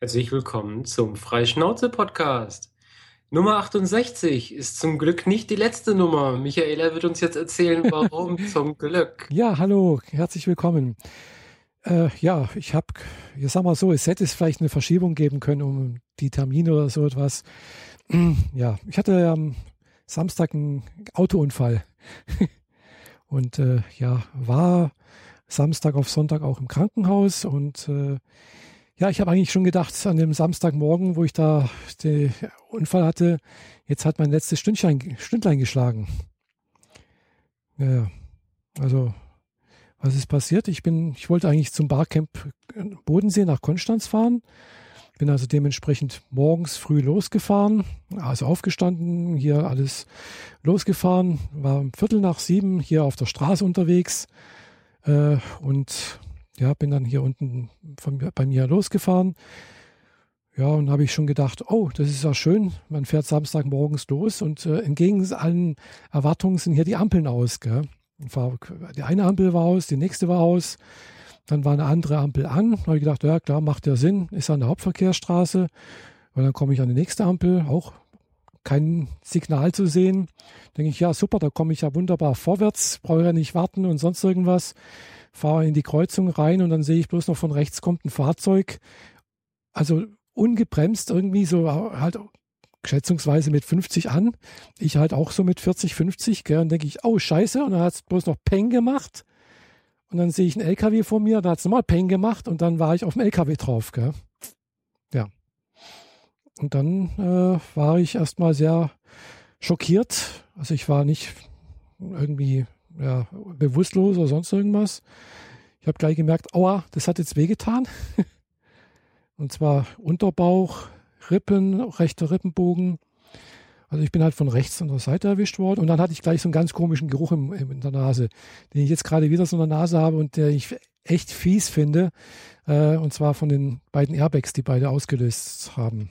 Herzlich willkommen zum Freischnauze-Podcast. Nummer 68 ist zum Glück nicht die letzte Nummer. Michaela wird uns jetzt erzählen, warum zum Glück. Ja, hallo, herzlich willkommen. Äh, ja, ich habe, ich sag mal so, es hätte es vielleicht eine Verschiebung geben können um die Termine oder so etwas. Ja, ich hatte am Samstag einen Autounfall und äh, ja, war Samstag auf Sonntag auch im Krankenhaus und äh, ja, ich habe eigentlich schon gedacht, an dem Samstagmorgen, wo ich da den Unfall hatte, jetzt hat mein letztes Stündlein, Stündlein geschlagen. Ja, also was ist passiert? Ich bin, ich wollte eigentlich zum Barcamp Bodensee nach Konstanz fahren. Bin also dementsprechend morgens früh losgefahren, also aufgestanden, hier alles losgefahren, war um Viertel nach sieben hier auf der Straße unterwegs äh, und ja, bin dann hier unten von, bei mir losgefahren. Ja, und habe ich schon gedacht, oh, das ist ja schön. Man fährt Samstagmorgens los und äh, entgegen allen Erwartungen sind hier die Ampeln aus. Gell? Die eine Ampel war aus, die nächste war aus. Dann war eine andere Ampel an. Da habe ich gedacht, ja klar, macht ja Sinn, ist an der Hauptverkehrsstraße. Und dann komme ich an die nächste Ampel, auch kein Signal zu sehen. Denke ich, ja super, da komme ich ja wunderbar vorwärts, brauche ja nicht warten und sonst irgendwas fahre in die Kreuzung rein und dann sehe ich bloß noch von rechts kommt ein Fahrzeug. Also ungebremst irgendwie so halt schätzungsweise mit 50 an. Ich halt auch so mit 40, 50. Gell, und denke ich, oh scheiße. Und dann hat es bloß noch Peng gemacht. Und dann sehe ich einen LKW vor mir, da hat es nochmal Peng gemacht und dann war ich auf dem LKW drauf. Gell. Ja. Und dann äh, war ich erstmal sehr schockiert. Also ich war nicht irgendwie ja, bewusstlos oder sonst irgendwas. Ich habe gleich gemerkt, aua, das hat jetzt wehgetan. Und zwar Unterbauch, Rippen, rechter Rippenbogen. Also ich bin halt von rechts an der Seite erwischt worden und dann hatte ich gleich so einen ganz komischen Geruch im, in der Nase, den ich jetzt gerade wieder so in der Nase habe und der ich echt fies finde. Äh, und zwar von den beiden Airbags, die beide ausgelöst haben.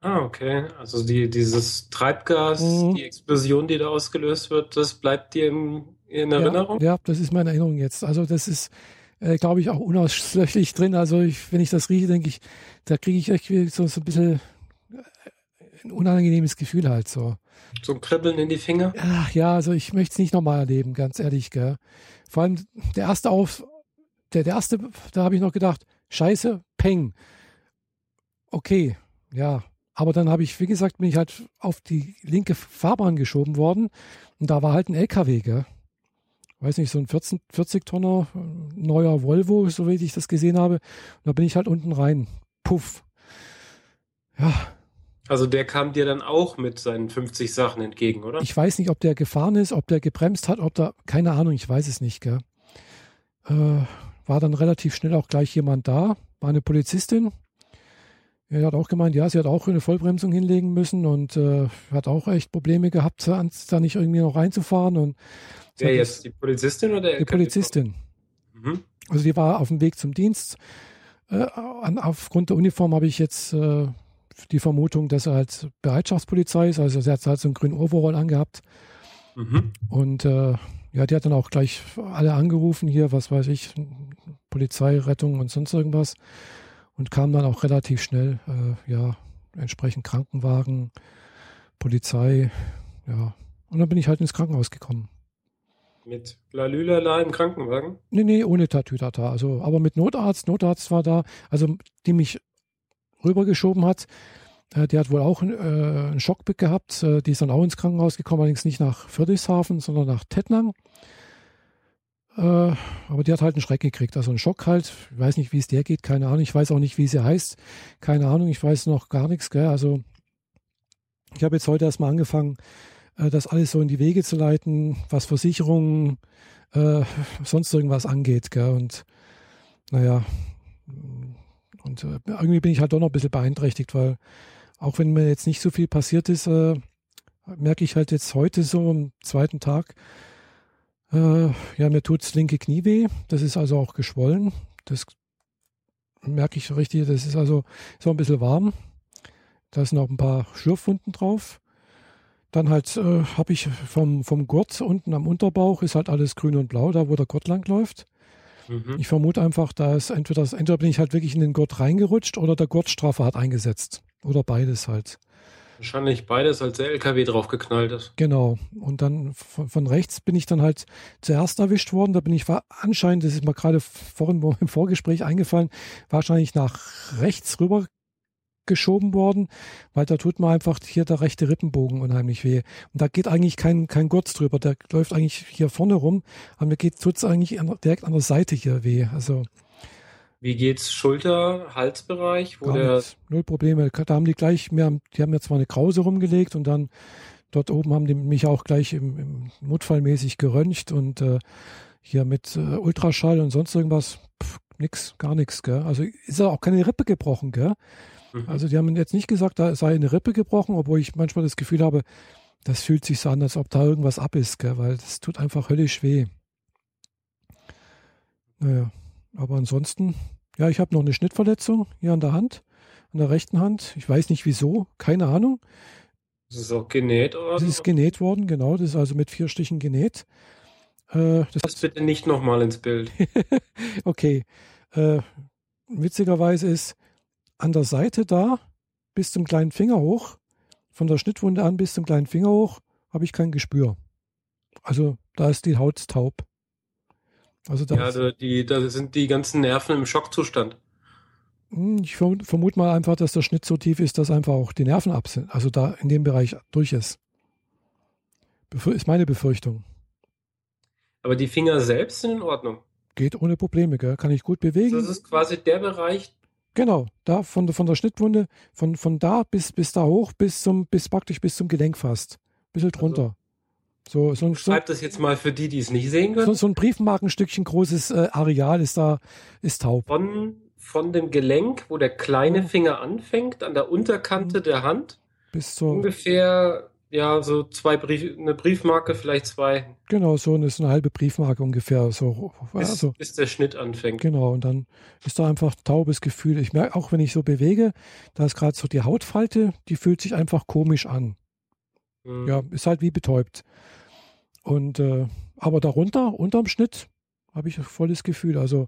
Ah, okay. Also die, dieses Treibgas, mhm. die Explosion, die da ausgelöst wird, das bleibt dir im, in Erinnerung? Ja, ja, das ist meine Erinnerung jetzt. Also das ist, äh, glaube ich, auch unauslöschlich drin. Also ich, wenn ich das rieche, denke ich, da kriege ich echt so, so ein bisschen äh, ein unangenehmes Gefühl halt so. So ein Kribbeln in die Finger? Ach ja, also ich möchte es nicht nochmal erleben, ganz ehrlich, gell. Vor allem der erste auf, der, der erste, da habe ich noch gedacht, scheiße, Peng. Okay, ja, aber dann habe ich, wie gesagt, bin ich halt auf die linke Fahrbahn geschoben worden und da war halt ein LKW, gell? Weiß nicht, so ein 14, 40 Tonner neuer Volvo, so wie ich das gesehen habe. Und da bin ich halt unten rein. Puff. Ja. Also der kam dir dann auch mit seinen 50 Sachen entgegen, oder? Ich weiß nicht, ob der gefahren ist, ob der gebremst hat, ob da, keine Ahnung, ich weiß es nicht, gell? Äh, war dann relativ schnell auch gleich jemand da, war eine Polizistin, er hat auch gemeint, ja, sie hat auch eine Vollbremsung hinlegen müssen und äh, hat auch echt Probleme gehabt, da nicht irgendwie noch reinzufahren. Und Wer jetzt, die Polizistin oder? Die Polizistin. Mhm. Also die war auf dem Weg zum Dienst. Äh, an, aufgrund der Uniform habe ich jetzt äh, die Vermutung, dass er halt Bereitschaftspolizei ist. Also sie hat halt so einen grünen Overall angehabt. Mhm. Und äh, ja, die hat dann auch gleich alle angerufen hier, was weiß ich, Polizei, Rettung und sonst irgendwas und kam dann auch relativ schnell, äh, ja, entsprechend Krankenwagen, Polizei, ja. Und dann bin ich halt ins Krankenhaus gekommen. Mit Lalülala im Krankenwagen? Nee, nee, ohne Tatütata. Also, aber mit Notarzt, Notarzt war da, also die mich rübergeschoben hat. Äh, die hat wohl auch äh, einen Schock gehabt. Äh, die ist dann auch ins Krankenhaus gekommen, allerdings nicht nach Friedrichshafen, sondern nach Tettnang. Äh, aber die hat halt einen Schreck gekriegt, also einen Schock halt. Ich weiß nicht, wie es der geht, keine Ahnung. Ich weiß auch nicht, wie sie heißt. Keine Ahnung, ich weiß noch gar nichts. Gell? Also ich habe jetzt heute erstmal angefangen, äh, das alles so in die Wege zu leiten, was Versicherungen, äh, sonst irgendwas angeht. Gell? Und naja, und äh, irgendwie bin ich halt doch noch ein bisschen beeinträchtigt, weil auch wenn mir jetzt nicht so viel passiert ist, äh, merke ich halt jetzt heute so am zweiten Tag, äh, ja, mir tut das linke Knie weh. Das ist also auch geschwollen. Das merke ich richtig. Das ist also so ein bisschen warm. Da sind auch ein paar Schürfwunden drauf. Dann halt äh, habe ich vom, vom Gurt unten am Unterbauch ist halt alles grün und blau, da wo der Gurt lang läuft. Mhm. Ich vermute einfach, da ist entweder, entweder bin ich halt wirklich in den Gurt reingerutscht oder der Gurtstrafe hat eingesetzt. Oder beides halt. Wahrscheinlich beides, als der LKW draufgeknallt ist. Genau. Und dann von, von, rechts bin ich dann halt zuerst erwischt worden. Da bin ich war anscheinend, das ist mir gerade vorhin im Vorgespräch eingefallen, wahrscheinlich nach rechts rüber geschoben worden, weil da tut mir einfach hier der rechte Rippenbogen unheimlich weh. Und da geht eigentlich kein, kein Gurz drüber, der läuft eigentlich hier vorne rum, aber mir tut es eigentlich direkt an der Seite hier weh. Also wie geht's Schulter, Halsbereich? Wo der Null Probleme. Da haben die gleich, haben, die haben mir zwar eine Krause rumgelegt und dann dort oben haben die mich auch gleich im, im Notfallmäßig geröntgt und äh, hier mit äh, Ultraschall und sonst irgendwas, pff, nix, gar nichts, gell. Also ist ja auch keine Rippe gebrochen, gell. Mhm. Also die haben jetzt nicht gesagt, da sei eine Rippe gebrochen, obwohl ich manchmal das Gefühl habe, das fühlt sich so an, als ob da irgendwas ab ist, gell, weil das tut einfach höllisch weh. Naja. Aber ansonsten, ja, ich habe noch eine Schnittverletzung hier an der Hand, an der rechten Hand. Ich weiß nicht wieso, keine Ahnung. Das ist auch genäht, oder? Das ist genäht worden, genau. Das ist also mit vier Stichen genäht. Äh, das, das bitte nicht nochmal ins Bild. okay. Äh, witzigerweise ist an der Seite da bis zum kleinen Finger hoch, von der Schnittwunde an bis zum kleinen Finger hoch, habe ich kein Gespür. Also da ist die Haut taub. Also da, ja, die, da sind die ganzen Nerven im Schockzustand. Hm, ich vermute mal einfach, dass der Schnitt so tief ist, dass einfach auch die Nerven ab sind. Also da in dem Bereich durch ist. Ist meine Befürchtung. Aber die Finger selbst sind in Ordnung. Geht ohne Probleme, gell? kann ich gut bewegen. Das ist quasi der Bereich. Genau, da von, von der Schnittwunde, von, von da bis, bis da hoch, bis zum, bis praktisch bis zum Gelenk fast. Ein bisschen also drunter. Also, so, so ein, Schreib das jetzt mal für die, die es nicht sehen können. So, so ein Briefmarkenstückchen großes äh, Areal ist da, ist taub. Von, von dem Gelenk, wo der kleine Finger anfängt, an der Unterkante der Hand, bis zur ungefähr, ja, so zwei Brief, eine Briefmarke, vielleicht zwei. Genau, so eine, so eine halbe Briefmarke ungefähr. So, bis, also, bis der Schnitt anfängt. Genau, und dann ist da einfach taubes Gefühl. Ich merke auch, wenn ich so bewege, da ist gerade so die Hautfalte, die fühlt sich einfach komisch an. Mhm. Ja, ist halt wie betäubt. Und äh, aber darunter, unterm Schnitt, habe ich volles Gefühl. Also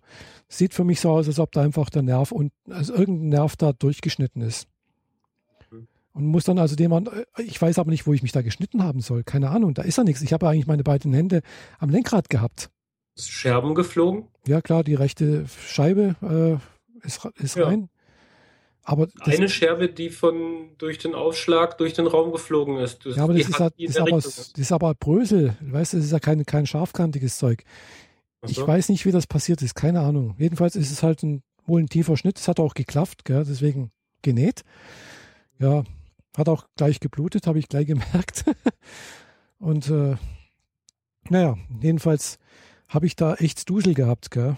sieht für mich so aus, als ob da einfach der Nerv und also irgendein Nerv da durchgeschnitten ist. Mhm. Und muss dann also jemand, äh, ich weiß aber nicht, wo ich mich da geschnitten haben soll. Keine Ahnung, da ist ja nichts. Ich habe eigentlich meine beiden Hände am Lenkrad gehabt. Ist Scherben geflogen? Ja, klar, die rechte Scheibe äh, ist, ist ja. rein. Aber eine Scherbe, die von durch den Aufschlag durch den Raum geflogen ist. Das ja, aber das ist, halt, das, aber, das ist aber Brösel. Weißt du, das ist ja kein, kein scharfkantiges Zeug. So. Ich weiß nicht, wie das passiert ist. Keine Ahnung. Jedenfalls ist es halt ein, wohl ein tiefer Schnitt. Es hat auch geklafft, gell? deswegen genäht. Ja, hat auch gleich geblutet, habe ich gleich gemerkt. Und äh, naja, jedenfalls habe ich da echt Dusel gehabt. Gell?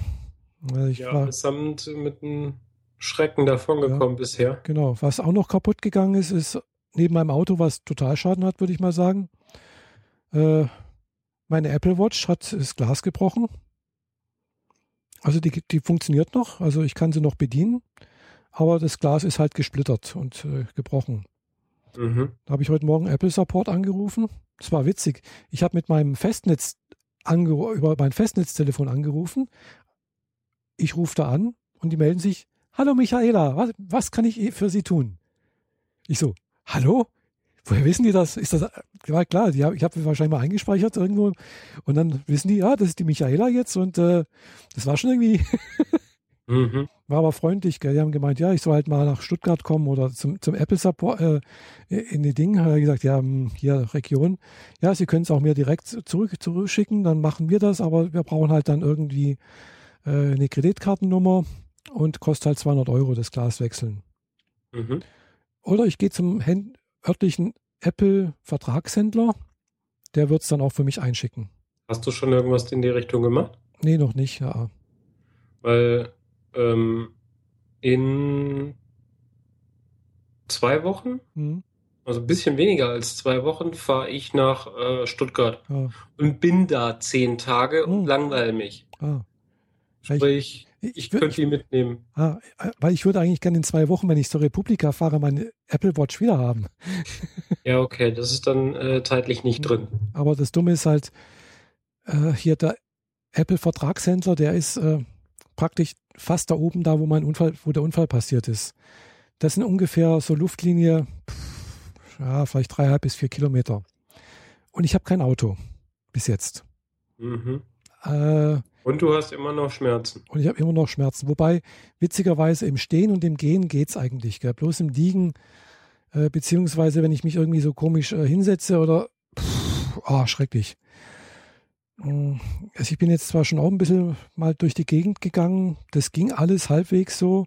Ich ja, war, samt mit einem Schrecken davongekommen ja, bisher. Genau. Was auch noch kaputt gegangen ist, ist neben meinem Auto, was Totalschaden hat, würde ich mal sagen. Äh, meine Apple Watch hat das Glas gebrochen. Also die, die funktioniert noch, also ich kann sie noch bedienen, aber das Glas ist halt gesplittert und äh, gebrochen. Mhm. Da habe ich heute Morgen Apple Support angerufen. Das war witzig. Ich habe mit meinem Festnetz über mein Festnetztelefon angerufen. Ich rufe da an und die melden sich, Hallo Michaela, was, was kann ich für Sie tun? Ich so, hallo? Woher wissen die das? Ist das ja, klar? Die, ich habe wahrscheinlich mal eingespeichert irgendwo und dann wissen die, ja, das ist die Michaela jetzt und äh, das war schon irgendwie. mhm. War aber freundlich, gell? Die haben gemeint, ja, ich soll halt mal nach Stuttgart kommen oder zum, zum Apple Support äh, in die Dinge. Hat er gesagt, ja, hm, hier Region. Ja, Sie können es auch mir direkt zurück zurückschicken, dann machen wir das, aber wir brauchen halt dann irgendwie äh, eine Kreditkartennummer und kostet halt 200 Euro das Glas wechseln. Mhm. Oder ich gehe zum örtlichen Apple-Vertragshändler, der wird es dann auch für mich einschicken. Hast du schon irgendwas in die Richtung gemacht? Nee, noch nicht, ja. Weil ähm, in zwei Wochen, mhm. also ein bisschen weniger als zwei Wochen, fahre ich nach äh, Stuttgart ja. und bin da zehn Tage und mhm. langweile mich. Ah. Sprich, ich, könnte die mitnehmen. Ah, weil ich würde eigentlich gerne in zwei Wochen, wenn ich zur Republika fahre, meine Apple Watch wieder haben. ja, okay, das ist dann äh, zeitlich nicht drin. Aber das Dumme ist halt, äh, hier der Apple-Vertragshändler, der ist, äh, praktisch fast da oben, da wo mein Unfall, wo der Unfall passiert ist. Das sind ungefähr so Luftlinie, ja, vielleicht dreieinhalb bis vier Kilometer. Und ich habe kein Auto bis jetzt. Mhm. Äh, und du hast immer noch Schmerzen. Und ich habe immer noch Schmerzen. Wobei, witzigerweise im Stehen und im Gehen geht es eigentlich. Gell? Bloß im Liegen, äh, beziehungsweise wenn ich mich irgendwie so komisch äh, hinsetze oder. Pff, oh, schrecklich. Hm, also ich bin jetzt zwar schon auch ein bisschen mal durch die Gegend gegangen. Das ging alles halbwegs so.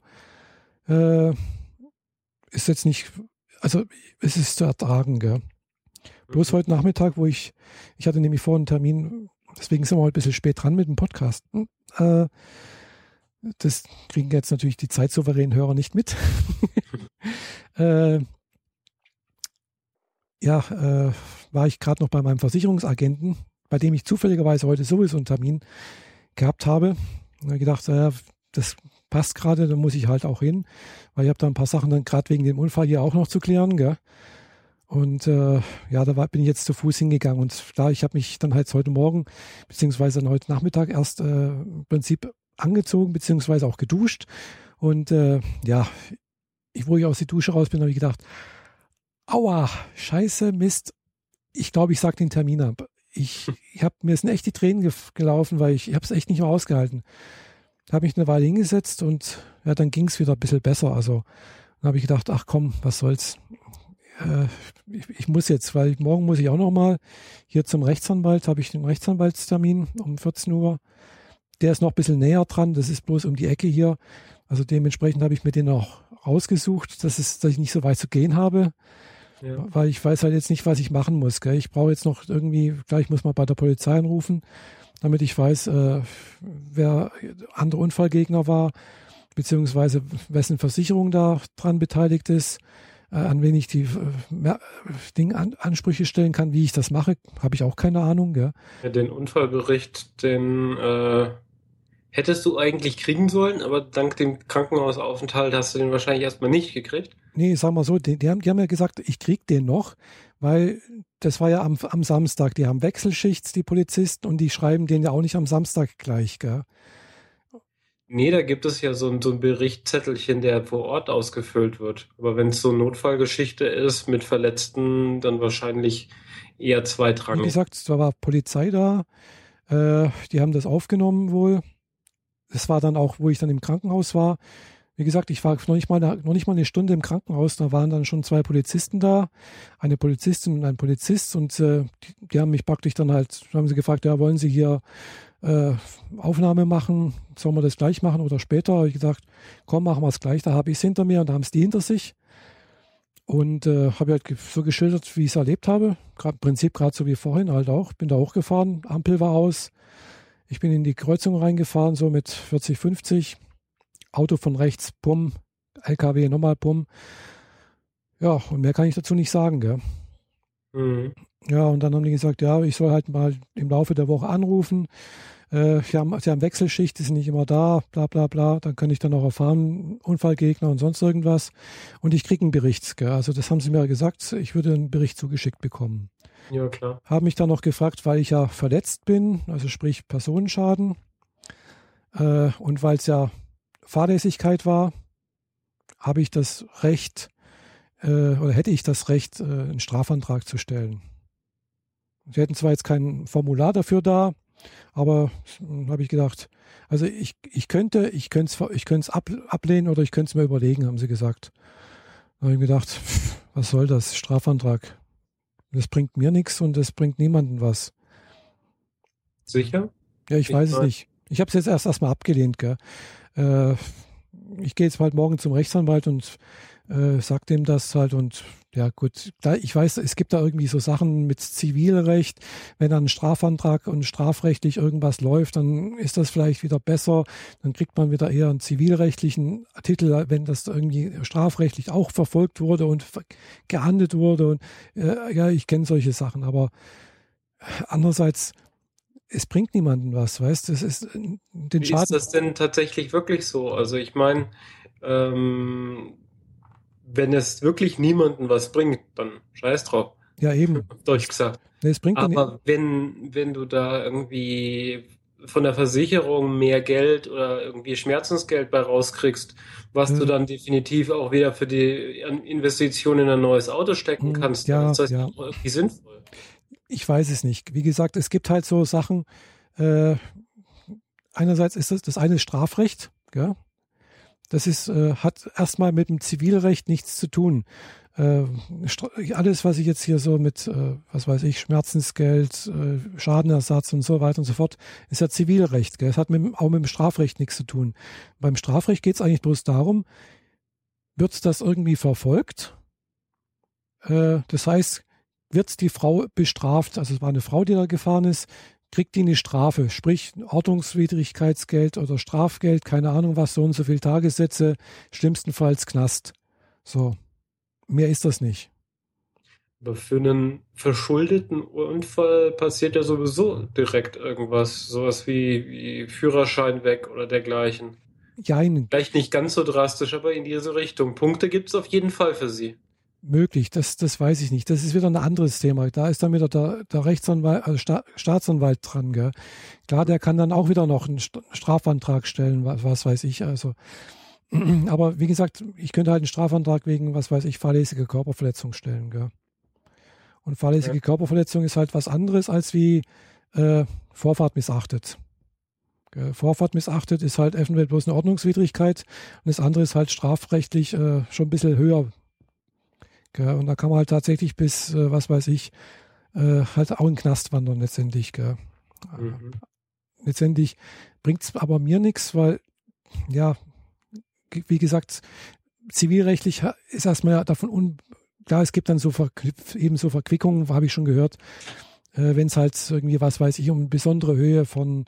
Äh, ist jetzt nicht. Also es ist zu ertragen, gell? Bloß mhm. heute Nachmittag, wo ich, ich hatte nämlich vor einen Termin Deswegen sind wir heute ein bisschen spät dran mit dem Podcast. Äh, das kriegen jetzt natürlich die zeitsouveränen Hörer nicht mit. äh, ja, äh, war ich gerade noch bei meinem Versicherungsagenten, bei dem ich zufälligerweise heute sowieso einen Termin gehabt habe. Und gedacht, äh, das passt gerade, da muss ich halt auch hin, weil ich habe da ein paar Sachen dann gerade wegen dem Unfall hier auch noch zu klären. Gell? Und äh, ja, da war, bin ich jetzt zu Fuß hingegangen. Und da, ich habe mich dann halt heute Morgen, beziehungsweise dann heute Nachmittag erst äh, im Prinzip angezogen, beziehungsweise auch geduscht. Und äh, ja, ich, wo ich aus der Dusche raus bin, habe ich gedacht, aua, scheiße, Mist. Ich glaube, ich sage den Termin ab. Ich, ich habe mir sind echt die Tränen ge gelaufen, weil ich, ich habe es echt nicht mehr ausgehalten. Habe mich eine Weile hingesetzt und ja, dann ging es wieder ein bisschen besser. Also dann habe ich gedacht, ach komm, was soll's ich, ich, muss jetzt, weil morgen muss ich auch noch mal hier zum Rechtsanwalt, habe ich den Rechtsanwaltstermin um 14 Uhr. Der ist noch ein bisschen näher dran, das ist bloß um die Ecke hier. Also dementsprechend habe ich mir den auch rausgesucht, dass, es, dass ich nicht so weit zu gehen habe. Ja. Weil ich weiß halt jetzt nicht, was ich machen muss. Gell? Ich brauche jetzt noch irgendwie, gleich muss man bei der Polizei anrufen, damit ich weiß, äh, wer andere Unfallgegner war, beziehungsweise wessen Versicherung da dran beteiligt ist äh, an wen ich die äh, Ding an, Ansprüche stellen kann, wie ich das mache, habe ich auch keine Ahnung. Ja, den Unfallbericht, den äh, hättest du eigentlich kriegen sollen, aber dank dem Krankenhausaufenthalt hast du den wahrscheinlich erstmal nicht gekriegt. Nee, sag mal so, die, die, haben, die haben ja gesagt, ich krieg den noch, weil das war ja am, am Samstag. Die haben Wechselschichts, die Polizisten, und die schreiben den ja auch nicht am Samstag gleich. Gell? Nee, da gibt es ja so ein, so ein Berichtzettelchen, der vor Ort ausgefüllt wird. Aber wenn es so eine Notfallgeschichte ist mit Verletzten, dann wahrscheinlich eher zweitrangig. Wie gesagt, da war Polizei da. Äh, die haben das aufgenommen wohl. Es war dann auch, wo ich dann im Krankenhaus war. Wie gesagt, ich war noch nicht, mal eine, noch nicht mal eine Stunde im Krankenhaus, da waren dann schon zwei Polizisten da, eine Polizistin und ein Polizist und äh, die, die, haben mich praktisch dann halt, haben sie gefragt, ja, wollen Sie hier äh, Aufnahme machen, sollen wir das gleich machen oder später? Habe ich gesagt, komm, machen wir es gleich. Da habe ich es hinter mir und da haben es die hinter sich. Und äh, habe halt so geschildert, wie ich es erlebt habe. Grad, Im Prinzip gerade so wie vorhin halt auch. Bin da hochgefahren, Ampel war aus. Ich bin in die Kreuzung reingefahren, so mit 40, 50. Auto von rechts, Bumm. LKW nochmal, Bumm. Ja, und mehr kann ich dazu nicht sagen, gell? Mhm. Ja, und dann haben die gesagt, ja, ich soll halt mal im Laufe der Woche anrufen. Äh, sie, haben, sie haben Wechselschicht, die sind nicht immer da, bla bla bla. Dann kann ich dann auch erfahren, Unfallgegner und sonst irgendwas. Und ich kriege einen Bericht. Gell? Also das haben sie mir gesagt, ich würde einen Bericht zugeschickt bekommen. Ja, klar. Haben mich dann noch gefragt, weil ich ja verletzt bin, also sprich Personenschaden. Äh, und weil es ja Fahrlässigkeit war, habe ich das Recht, äh, oder hätte ich das Recht, äh, einen Strafantrag zu stellen. Sie hätten zwar jetzt kein Formular dafür da, aber hm, habe ich gedacht, also ich, ich könnte, ich könnte es ich könnte ab, ablehnen oder ich könnte es mir überlegen, haben sie gesagt. Da habe ich gedacht, was soll das? Strafantrag. Das bringt mir nichts und das bringt niemandem was. Sicher? Ja, ich, ich weiß es nicht. Ich habe es jetzt erst erstmal abgelehnt. Gell? Äh, ich gehe jetzt halt morgen zum Rechtsanwalt und äh, sag dem das halt und ja gut, da, ich weiß, es gibt da irgendwie so Sachen mit Zivilrecht, wenn dann ein Strafantrag und strafrechtlich irgendwas läuft, dann ist das vielleicht wieder besser, dann kriegt man wieder eher einen zivilrechtlichen Titel, wenn das irgendwie strafrechtlich auch verfolgt wurde und geahndet wurde und äh, ja, ich kenne solche Sachen, aber andererseits es bringt niemanden was, weißt du? Es ist äh, den Schaden. Ist das denn tatsächlich wirklich so? Also ich meine, ähm, wenn es wirklich niemanden was bringt, dann scheiß drauf. Ja, eben. Deutsch gesagt. Nee, es bringt Aber wenn, wenn du da irgendwie von der Versicherung mehr Geld oder irgendwie Schmerzensgeld bei rauskriegst, was hm. du dann definitiv auch wieder für die Investition in ein neues Auto stecken hm, kannst. Ja, ist das ja. irgendwie sinnvoll? Ich weiß es nicht. Wie gesagt, es gibt halt so Sachen, äh, einerseits ist das, das eine Strafrecht, gell? Das ist, äh, hat erstmal mit dem Zivilrecht nichts zu tun. Äh, alles, was ich jetzt hier so mit, äh, was weiß ich, Schmerzensgeld, äh, Schadenersatz und so weiter und so fort, ist ja Zivilrecht. Das hat mit, auch mit dem Strafrecht nichts zu tun. Beim Strafrecht geht es eigentlich bloß darum, wird das irgendwie verfolgt? Äh, das heißt, wird die Frau bestraft? Also es war eine Frau, die da gefahren ist kriegt die eine Strafe, sprich Ordnungswidrigkeitsgeld oder Strafgeld, keine Ahnung was, so und so viele Tagessätze, schlimmstenfalls Knast. So, mehr ist das nicht. Aber für einen verschuldeten Unfall passiert ja sowieso direkt irgendwas, sowas wie, wie Führerschein weg oder dergleichen. Jein. Vielleicht nicht ganz so drastisch, aber in diese Richtung. Punkte gibt es auf jeden Fall für Sie möglich. Das, das weiß ich nicht. Das ist wieder ein anderes Thema. Da ist dann wieder der, der Rechtsanwalt, also Sta Staatsanwalt dran. Gell? Klar, der kann dann auch wieder noch einen Strafantrag stellen, was, was weiß ich. Also, aber wie gesagt, ich könnte halt einen Strafantrag wegen, was weiß ich, fahrlässige Körperverletzung stellen. Gell? Und fahrlässige ja. Körperverletzung ist halt was anderes als wie äh, Vorfahrt missachtet. Vorfahrt missachtet ist halt eventuell bloß eine Ordnungswidrigkeit und das andere ist halt strafrechtlich äh, schon ein bisschen höher Gell? Und da kann man halt tatsächlich bis, äh, was weiß ich, äh, halt auch in den Knast wandern letztendlich. Gell? Mhm. Letztendlich bringt es aber mir nichts, weil, ja, wie gesagt, zivilrechtlich ist erstmal davon un klar, es gibt dann so eben so Verquickungen, habe ich schon gehört, äh, wenn es halt irgendwie, was weiß ich, um eine besondere Höhe von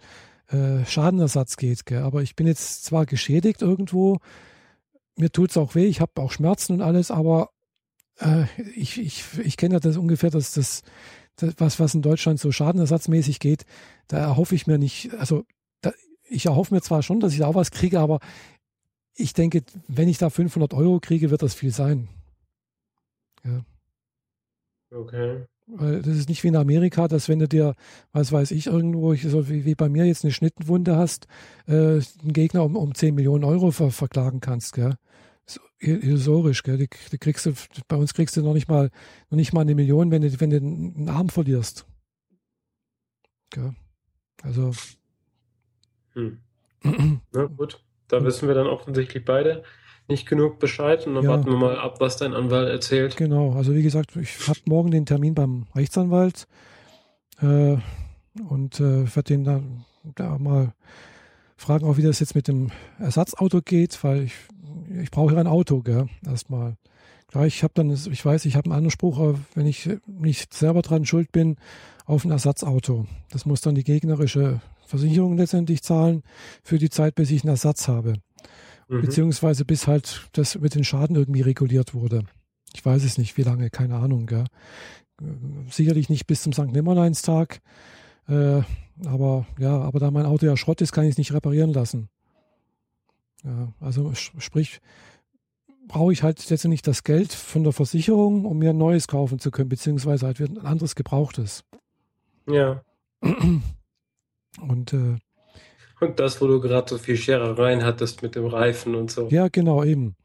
äh, Schadenersatz geht. Gell? Aber ich bin jetzt zwar geschädigt irgendwo, mir tut es auch weh, ich habe auch Schmerzen und alles, aber äh, ich, ich, ich kenne ja das ungefähr, dass das, das, was, was in Deutschland so schadenersatzmäßig geht, da erhoffe ich mir nicht, also da, ich erhoffe mir zwar schon, dass ich da auch was kriege, aber ich denke, wenn ich da 500 Euro kriege, wird das viel sein. Ja. Okay. Weil das ist nicht wie in Amerika, dass wenn du dir, was weiß ich, irgendwo, so wie, wie bei mir jetzt eine Schnittenwunde hast, äh, einen Gegner um, um 10 Millionen Euro ver, verklagen kannst. Gell? Illusorisch, gell? Die, die, kriegst du, bei uns kriegst du noch nicht mal, noch nicht mal eine Million, wenn du, wenn du einen Arm verlierst. Gell? Also. Hm. Na gut, da wissen wir dann offensichtlich beide nicht genug Bescheid und dann ja. warten wir mal ab, was dein Anwalt erzählt. Genau, also wie gesagt, ich habe morgen den Termin beim Rechtsanwalt äh, und äh, werde den dann da mal fragen, auch wie das jetzt mit dem Ersatzauto geht, weil ich ich brauche ja ein Auto, gell, erstmal. Klar, ich habe dann, ich weiß, ich habe einen Anspruch, wenn ich nicht selber dran schuld bin, auf ein Ersatzauto. Das muss dann die gegnerische Versicherung letztendlich zahlen für die Zeit, bis ich einen Ersatz habe. Mhm. Beziehungsweise bis halt das mit den Schaden irgendwie reguliert wurde. Ich weiß es nicht, wie lange, keine Ahnung. Gell. Sicherlich nicht bis zum St. Nimmerleinstag. Äh, aber ja, aber da mein Auto ja Schrott ist, kann ich es nicht reparieren lassen. Ja, also sprich, brauche ich halt letztendlich das Geld von der Versicherung, um mir ein neues kaufen zu können, beziehungsweise halt ein anderes gebrauchtes. Ja. Und, äh, und das, wo du gerade so viel Scherereien hattest mit dem Reifen und so. Ja, genau, eben.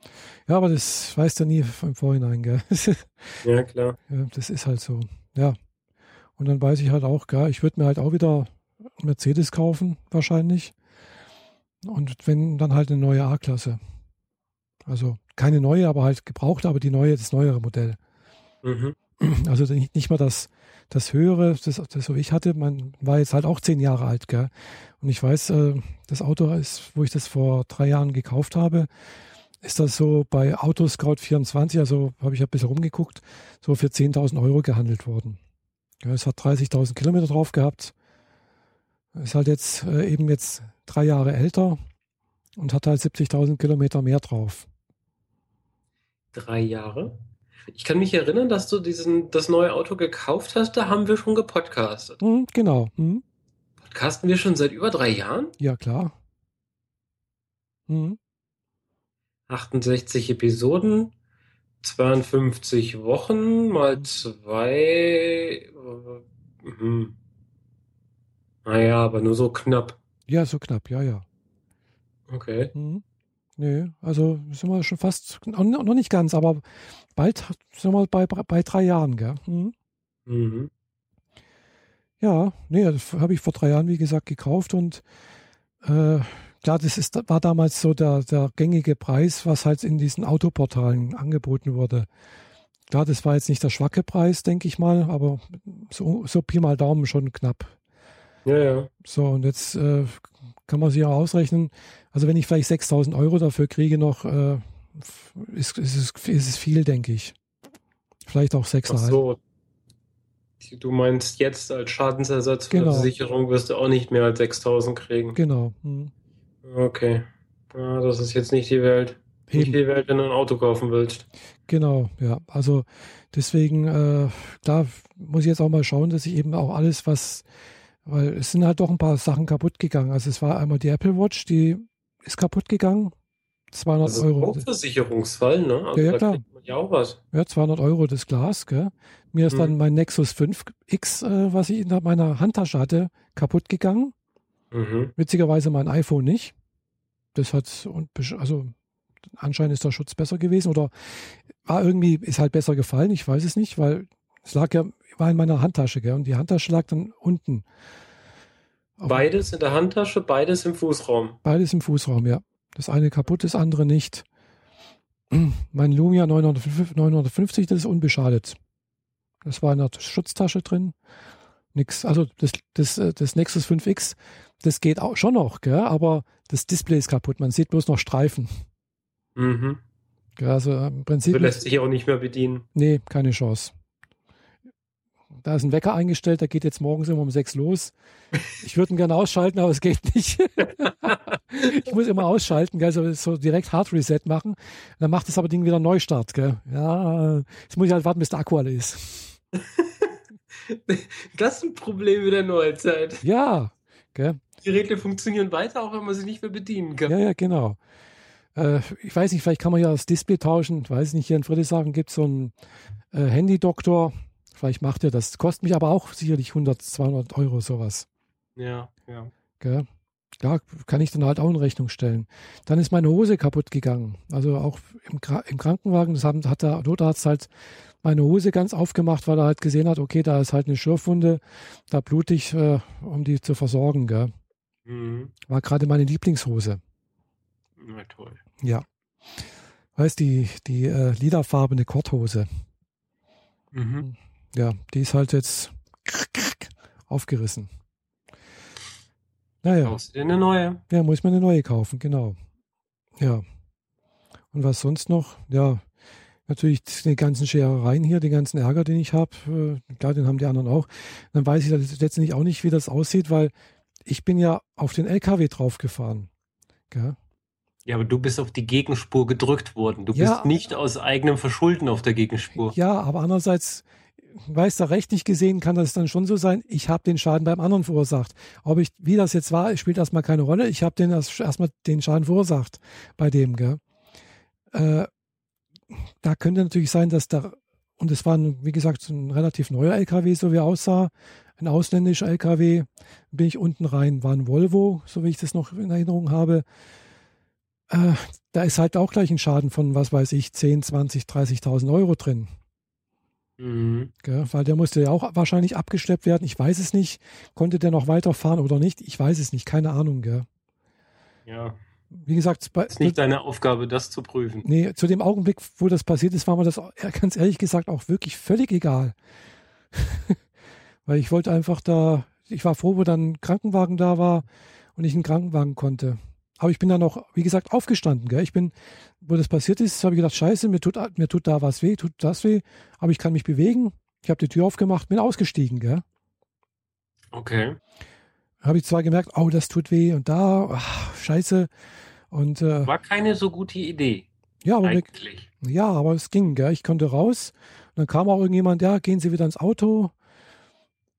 Ja, aber das weißt du nie im Vorhinein, gell? ja, klar. Ja, das ist halt so. Ja. Und dann weiß ich halt auch, gell, ich würde mir halt auch wieder Mercedes kaufen, wahrscheinlich. Und wenn, dann halt eine neue A-Klasse. Also keine neue, aber halt gebraucht, aber die neue, das neuere Modell. Mhm. Also nicht, nicht mal das, das höhere, das, das so wie ich hatte, man war jetzt halt auch zehn Jahre alt, gell? Und ich weiß, äh, das Auto ist, wo ich das vor drei Jahren gekauft habe, ist das so bei Autoscout 24, also habe ich ein bisschen rumgeguckt, so für 10.000 Euro gehandelt worden. Ja, es hat 30.000 Kilometer drauf gehabt. Ist halt jetzt äh, eben jetzt drei Jahre älter und hat halt 70.000 Kilometer mehr drauf. Drei Jahre? Ich kann mich erinnern, dass du diesen, das neue Auto gekauft hast, da haben wir schon gepodcastet. Mhm, genau. Mhm. Podcasten wir schon seit über drei Jahren? Ja, klar. Mhm. 68 Episoden, 52 Wochen mal zwei. Äh, hm. Naja, aber nur so knapp. Ja, so knapp, ja, ja. Okay. Mhm. Nee, also sind wir schon fast, noch nicht ganz, aber bald sind wir bei, bei drei Jahren, gell? Mhm. Mhm. Ja, nee, das habe ich vor drei Jahren, wie gesagt, gekauft und äh, klar, das ist, war damals so der, der gängige Preis, was halt in diesen Autoportalen angeboten wurde. Klar, das war jetzt nicht der schwache Preis, denke ich mal, aber so, so Pi mal Daumen schon knapp. Ja, ja. So, und jetzt äh, kann man sich auch ausrechnen, also wenn ich vielleicht 6000 Euro dafür kriege noch, äh, ist, ist, ist, ist es viel, denke ich. Vielleicht auch 6,5. Ach so. Du meinst jetzt als Schadensersatz für genau. die Versicherung wirst du auch nicht mehr als 6000 kriegen. Genau. Hm. Okay. Ja, das ist jetzt nicht die Welt. Eben. Nicht die Welt, wenn du ein Auto kaufen willst. Genau, ja. Also deswegen, äh, da muss ich jetzt auch mal schauen, dass ich eben auch alles, was, weil es sind halt doch ein paar Sachen kaputt gegangen. Also es war einmal die Apple Watch, die ist kaputt gegann. 200 das ist Euro. Ein Versicherungsfall, ne? Also ja, ja klar. ja auch was. Ja, 200 Euro das Glas, gell? Mir ist hm. dann mein Nexus 5X, äh, was ich in meiner Handtasche hatte, kaputt gegangen. Mhm. Witzigerweise mein iPhone nicht. Das hat, also anscheinend ist der Schutz besser gewesen oder war irgendwie, ist halt besser gefallen, ich weiß es nicht, weil es lag ja, war in meiner Handtasche, gell? Und die Handtasche lag dann unten. Beides in der Handtasche, beides im Fußraum. Beides im Fußraum, ja. Das eine kaputt, das andere nicht. Mein Lumia 950, das ist unbeschadet. Das war in der Schutztasche drin. Nix. Also das, das, äh, das Nexus 5X, das geht auch schon noch, gell? aber das Display ist kaputt. Man sieht bloß noch Streifen. Mhm. Also im Prinzip. Du lässt sich auch nicht mehr bedienen. Nee, keine Chance. Da ist ein Wecker eingestellt, der geht jetzt morgens immer um sechs los. Ich würde ihn gerne ausschalten, aber es geht nicht. ich muss immer ausschalten, also so direkt Hard Reset machen. Dann macht das aber Ding wieder Neustart. Gell? Ja, jetzt muss ich halt warten, bis der Akku alle ist. Das ist ein Problem mit der Neuzeit. Ja. Gell? Die Geräte funktionieren weiter, auch wenn man sie nicht mehr bedienen kann. Ja, ja, genau. Äh, ich weiß nicht, vielleicht kann man ja das Display tauschen. Ich weiß nicht, hier in Friedrichshafen gibt es so einen äh, Handy-Doktor. Vielleicht macht er das. Kostet mich aber auch sicherlich 100, 200 Euro sowas. Ja, ja. Gell? Ja, kann ich dann halt auch in Rechnung stellen. Dann ist meine Hose kaputt gegangen. Also auch im, im Krankenwagen, das hat der Notarzt halt meine Hose ganz aufgemacht, weil er halt gesehen hat, okay, da ist halt eine Schürfwunde, da blutig, äh, um die zu versorgen. Gell? Mhm. War gerade meine Lieblingshose. Na toll. Ja. Weißt die, die äh, lilafarbene Korthose. Mhm. Ja, die ist halt jetzt aufgerissen. Naja. Kaufst du dir eine neue? Ja, muss man eine neue kaufen, genau. Ja. Und was sonst noch? Ja, natürlich die ganzen Scherereien hier, den ganzen Ärger, den ich habe. Äh, klar, den haben die anderen auch. Dann weiß ich letztendlich auch nicht, wie das aussieht, weil ich bin ja auf den LKW draufgefahren. Gell? Ja, aber du bist auf die Gegenspur gedrückt worden. Du ja, bist nicht aus eigenem Verschulden auf der Gegenspur. Ja, aber andererseits weiß da rechtlich gesehen, kann das dann schon so sein, ich habe den Schaden beim anderen verursacht. Ob ich, wie das jetzt war, spielt erstmal keine Rolle. Ich habe den erstmal den Schaden verursacht bei dem, gell? Äh, da könnte natürlich sein, dass da, und es war, ein, wie gesagt, ein relativ neuer LKW, so wie er aussah, ein ausländischer LKW, bin ich unten rein, war ein Volvo, so wie ich das noch in Erinnerung habe. Äh, da ist halt auch gleich ein Schaden von, was weiß ich, 10, 20, 30.000 Euro drin. Mhm. Gell, weil der musste ja auch wahrscheinlich abgeschleppt werden. Ich weiß es nicht. Konnte der noch weiterfahren oder nicht? Ich weiß es nicht. Keine Ahnung. Gell. Ja. Wie gesagt, bei, ist nicht deine Aufgabe, das zu prüfen. Nee, zu dem Augenblick, wo das passiert ist, war mir das ganz ehrlich gesagt auch wirklich völlig egal. weil ich wollte einfach da, ich war froh, wo dann ein Krankenwagen da war und ich einen Krankenwagen konnte. Aber ich bin dann auch, wie gesagt, aufgestanden. Gell? Ich bin, wo das passiert ist, habe ich gedacht, scheiße, mir tut, mir tut da was weh, tut das weh, aber ich kann mich bewegen. Ich habe die Tür aufgemacht, bin ausgestiegen. Gell? Okay. Habe ich zwar gemerkt, oh, das tut weh und da, ach, scheiße. Und, äh, War keine so gute Idee. Ja, aber. Mir, ja, aber es ging. Gell? Ich konnte raus. Und dann kam auch irgendjemand, ja, gehen Sie wieder ins Auto.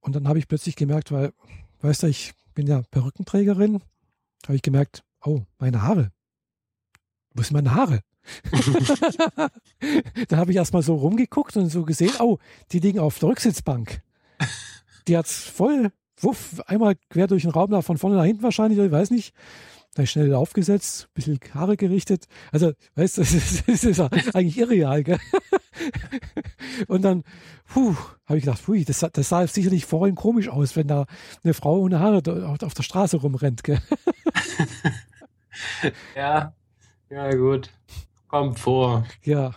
Und dann habe ich plötzlich gemerkt, weil, weißt du, ich bin ja Perückenträgerin, habe ich gemerkt, oh, meine Haare. Wo sind meine Haare? da habe ich erstmal so rumgeguckt und so gesehen, oh, die liegen auf der Rücksitzbank. Die hat's voll, wuff, einmal quer durch den Raum, da von vorne nach hinten wahrscheinlich, ich weiß nicht. Da ich schnell aufgesetzt, bisschen Haare gerichtet. Also, weißt du, das ist, das ist eigentlich irreal, gell? Und dann, puh, habe ich gedacht, pui, das, das sah sicherlich vorhin komisch aus, wenn da eine Frau ohne Haare auf der Straße rumrennt, gell? ja, ja, gut. Kommt vor. Ja.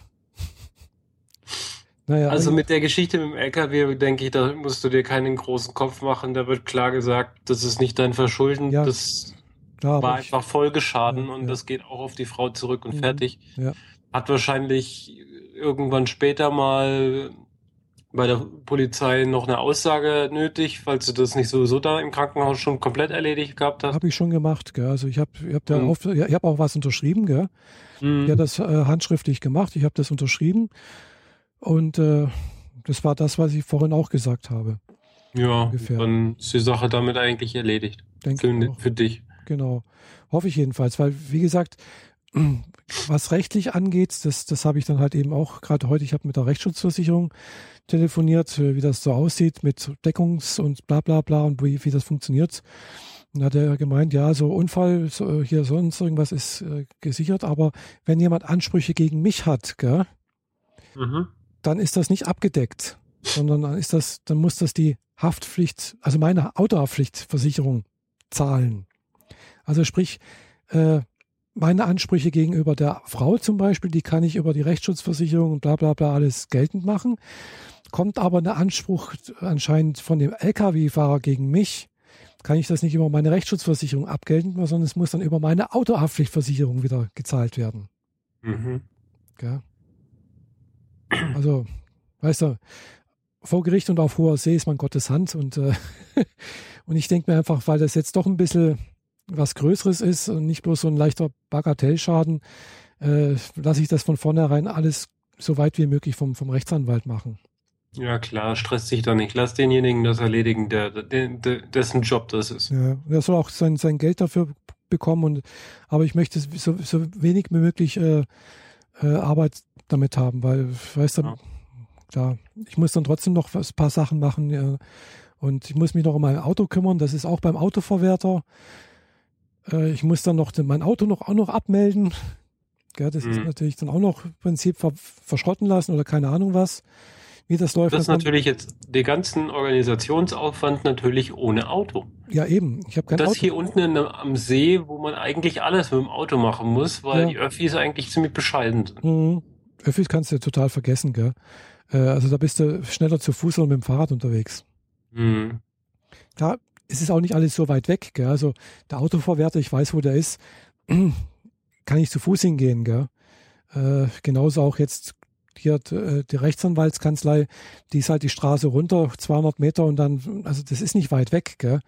Naja, also mit der Geschichte mit dem LKW, denke ich, da musst du dir keinen großen Kopf machen. Da wird klar gesagt, das ist nicht dein Verschulden. Ja, das klar, war einfach ich, Folgeschaden ja, und ja. das geht auch auf die Frau zurück und mhm, fertig. Hat wahrscheinlich irgendwann später mal bei der Polizei noch eine Aussage nötig, falls du das nicht sowieso da im Krankenhaus schon komplett erledigt gehabt hast? Habe ich schon gemacht, gell? Also ich habe ich hab mhm. ich hab auch was unterschrieben, gell? Mhm. Ich habe das äh, handschriftlich gemacht, ich habe das unterschrieben und äh, das war das, was ich vorhin auch gesagt habe. Ja, ungefähr. dann ist die Sache damit eigentlich erledigt. Denke für, für dich. Genau. Hoffe ich jedenfalls, weil, wie gesagt, was rechtlich angeht, das, das habe ich dann halt eben auch gerade heute, ich habe mit der Rechtsschutzversicherung telefoniert, äh, wie das so aussieht mit Deckungs- und bla bla bla und wie, wie das funktioniert. Und hat er gemeint, ja, so Unfall, so, hier sonst irgendwas ist äh, gesichert, aber wenn jemand Ansprüche gegen mich hat, gell, mhm dann ist das nicht abgedeckt, sondern dann ist das, dann muss das die Haftpflicht, also meine Autohaftpflichtversicherung zahlen. Also sprich, äh, meine Ansprüche gegenüber der Frau zum Beispiel, die kann ich über die Rechtsschutzversicherung und bla bla bla alles geltend machen. Kommt aber ein Anspruch anscheinend von dem Lkw-Fahrer gegen mich, kann ich das nicht über meine Rechtsschutzversicherung abgeltend machen, sondern es muss dann über meine Autohaftpflichtversicherung wieder gezahlt werden. Mhm. Ja. Also, weißt du, vor Gericht und auf hoher See ist man Gottes Hand und, äh, und ich denke mir einfach, weil das jetzt doch ein bisschen was Größeres ist und nicht bloß so ein leichter Bagatellschaden, äh, lasse ich das von vornherein alles so weit wie möglich vom, vom Rechtsanwalt machen. Ja klar, stresst sich da nicht. Lass denjenigen das erledigen, der, der, der, dessen Job das ist. Ja, er soll auch sein, sein Geld dafür bekommen. Und, aber ich möchte so, so wenig wie möglich äh, äh, Arbeit damit haben, weil, weißt du, ja. klar, ich muss dann trotzdem noch ein paar Sachen machen ja, und ich muss mich noch um mein Auto kümmern, das ist auch beim Autoverwerter. Äh, ich muss dann noch mein Auto noch auch noch abmelden. Ja, das mhm. ist natürlich dann auch noch im Prinzip ver verschrotten lassen oder keine Ahnung was wie das läuft. Das ist natürlich jetzt den ganzen Organisationsaufwand natürlich ohne Auto. Ja, eben. Ich habe kein das Auto. hier unten in, am See, wo man eigentlich alles mit dem Auto machen muss, weil ja. die Öffis eigentlich ziemlich bescheiden sind. Mhm. Öffis kannst du total vergessen, gell? Äh, also da bist du schneller zu Fuß oder mit dem Fahrrad unterwegs. Mhm. Da ist es auch nicht alles so weit weg, gell? Also der Autoverwerter, ich weiß, wo der ist, kann ich zu Fuß hingehen, gell? Äh, genauso auch jetzt hier äh, die Rechtsanwaltskanzlei, die ist halt die Straße runter, 200 Meter und dann, also das ist nicht weit weg, gell?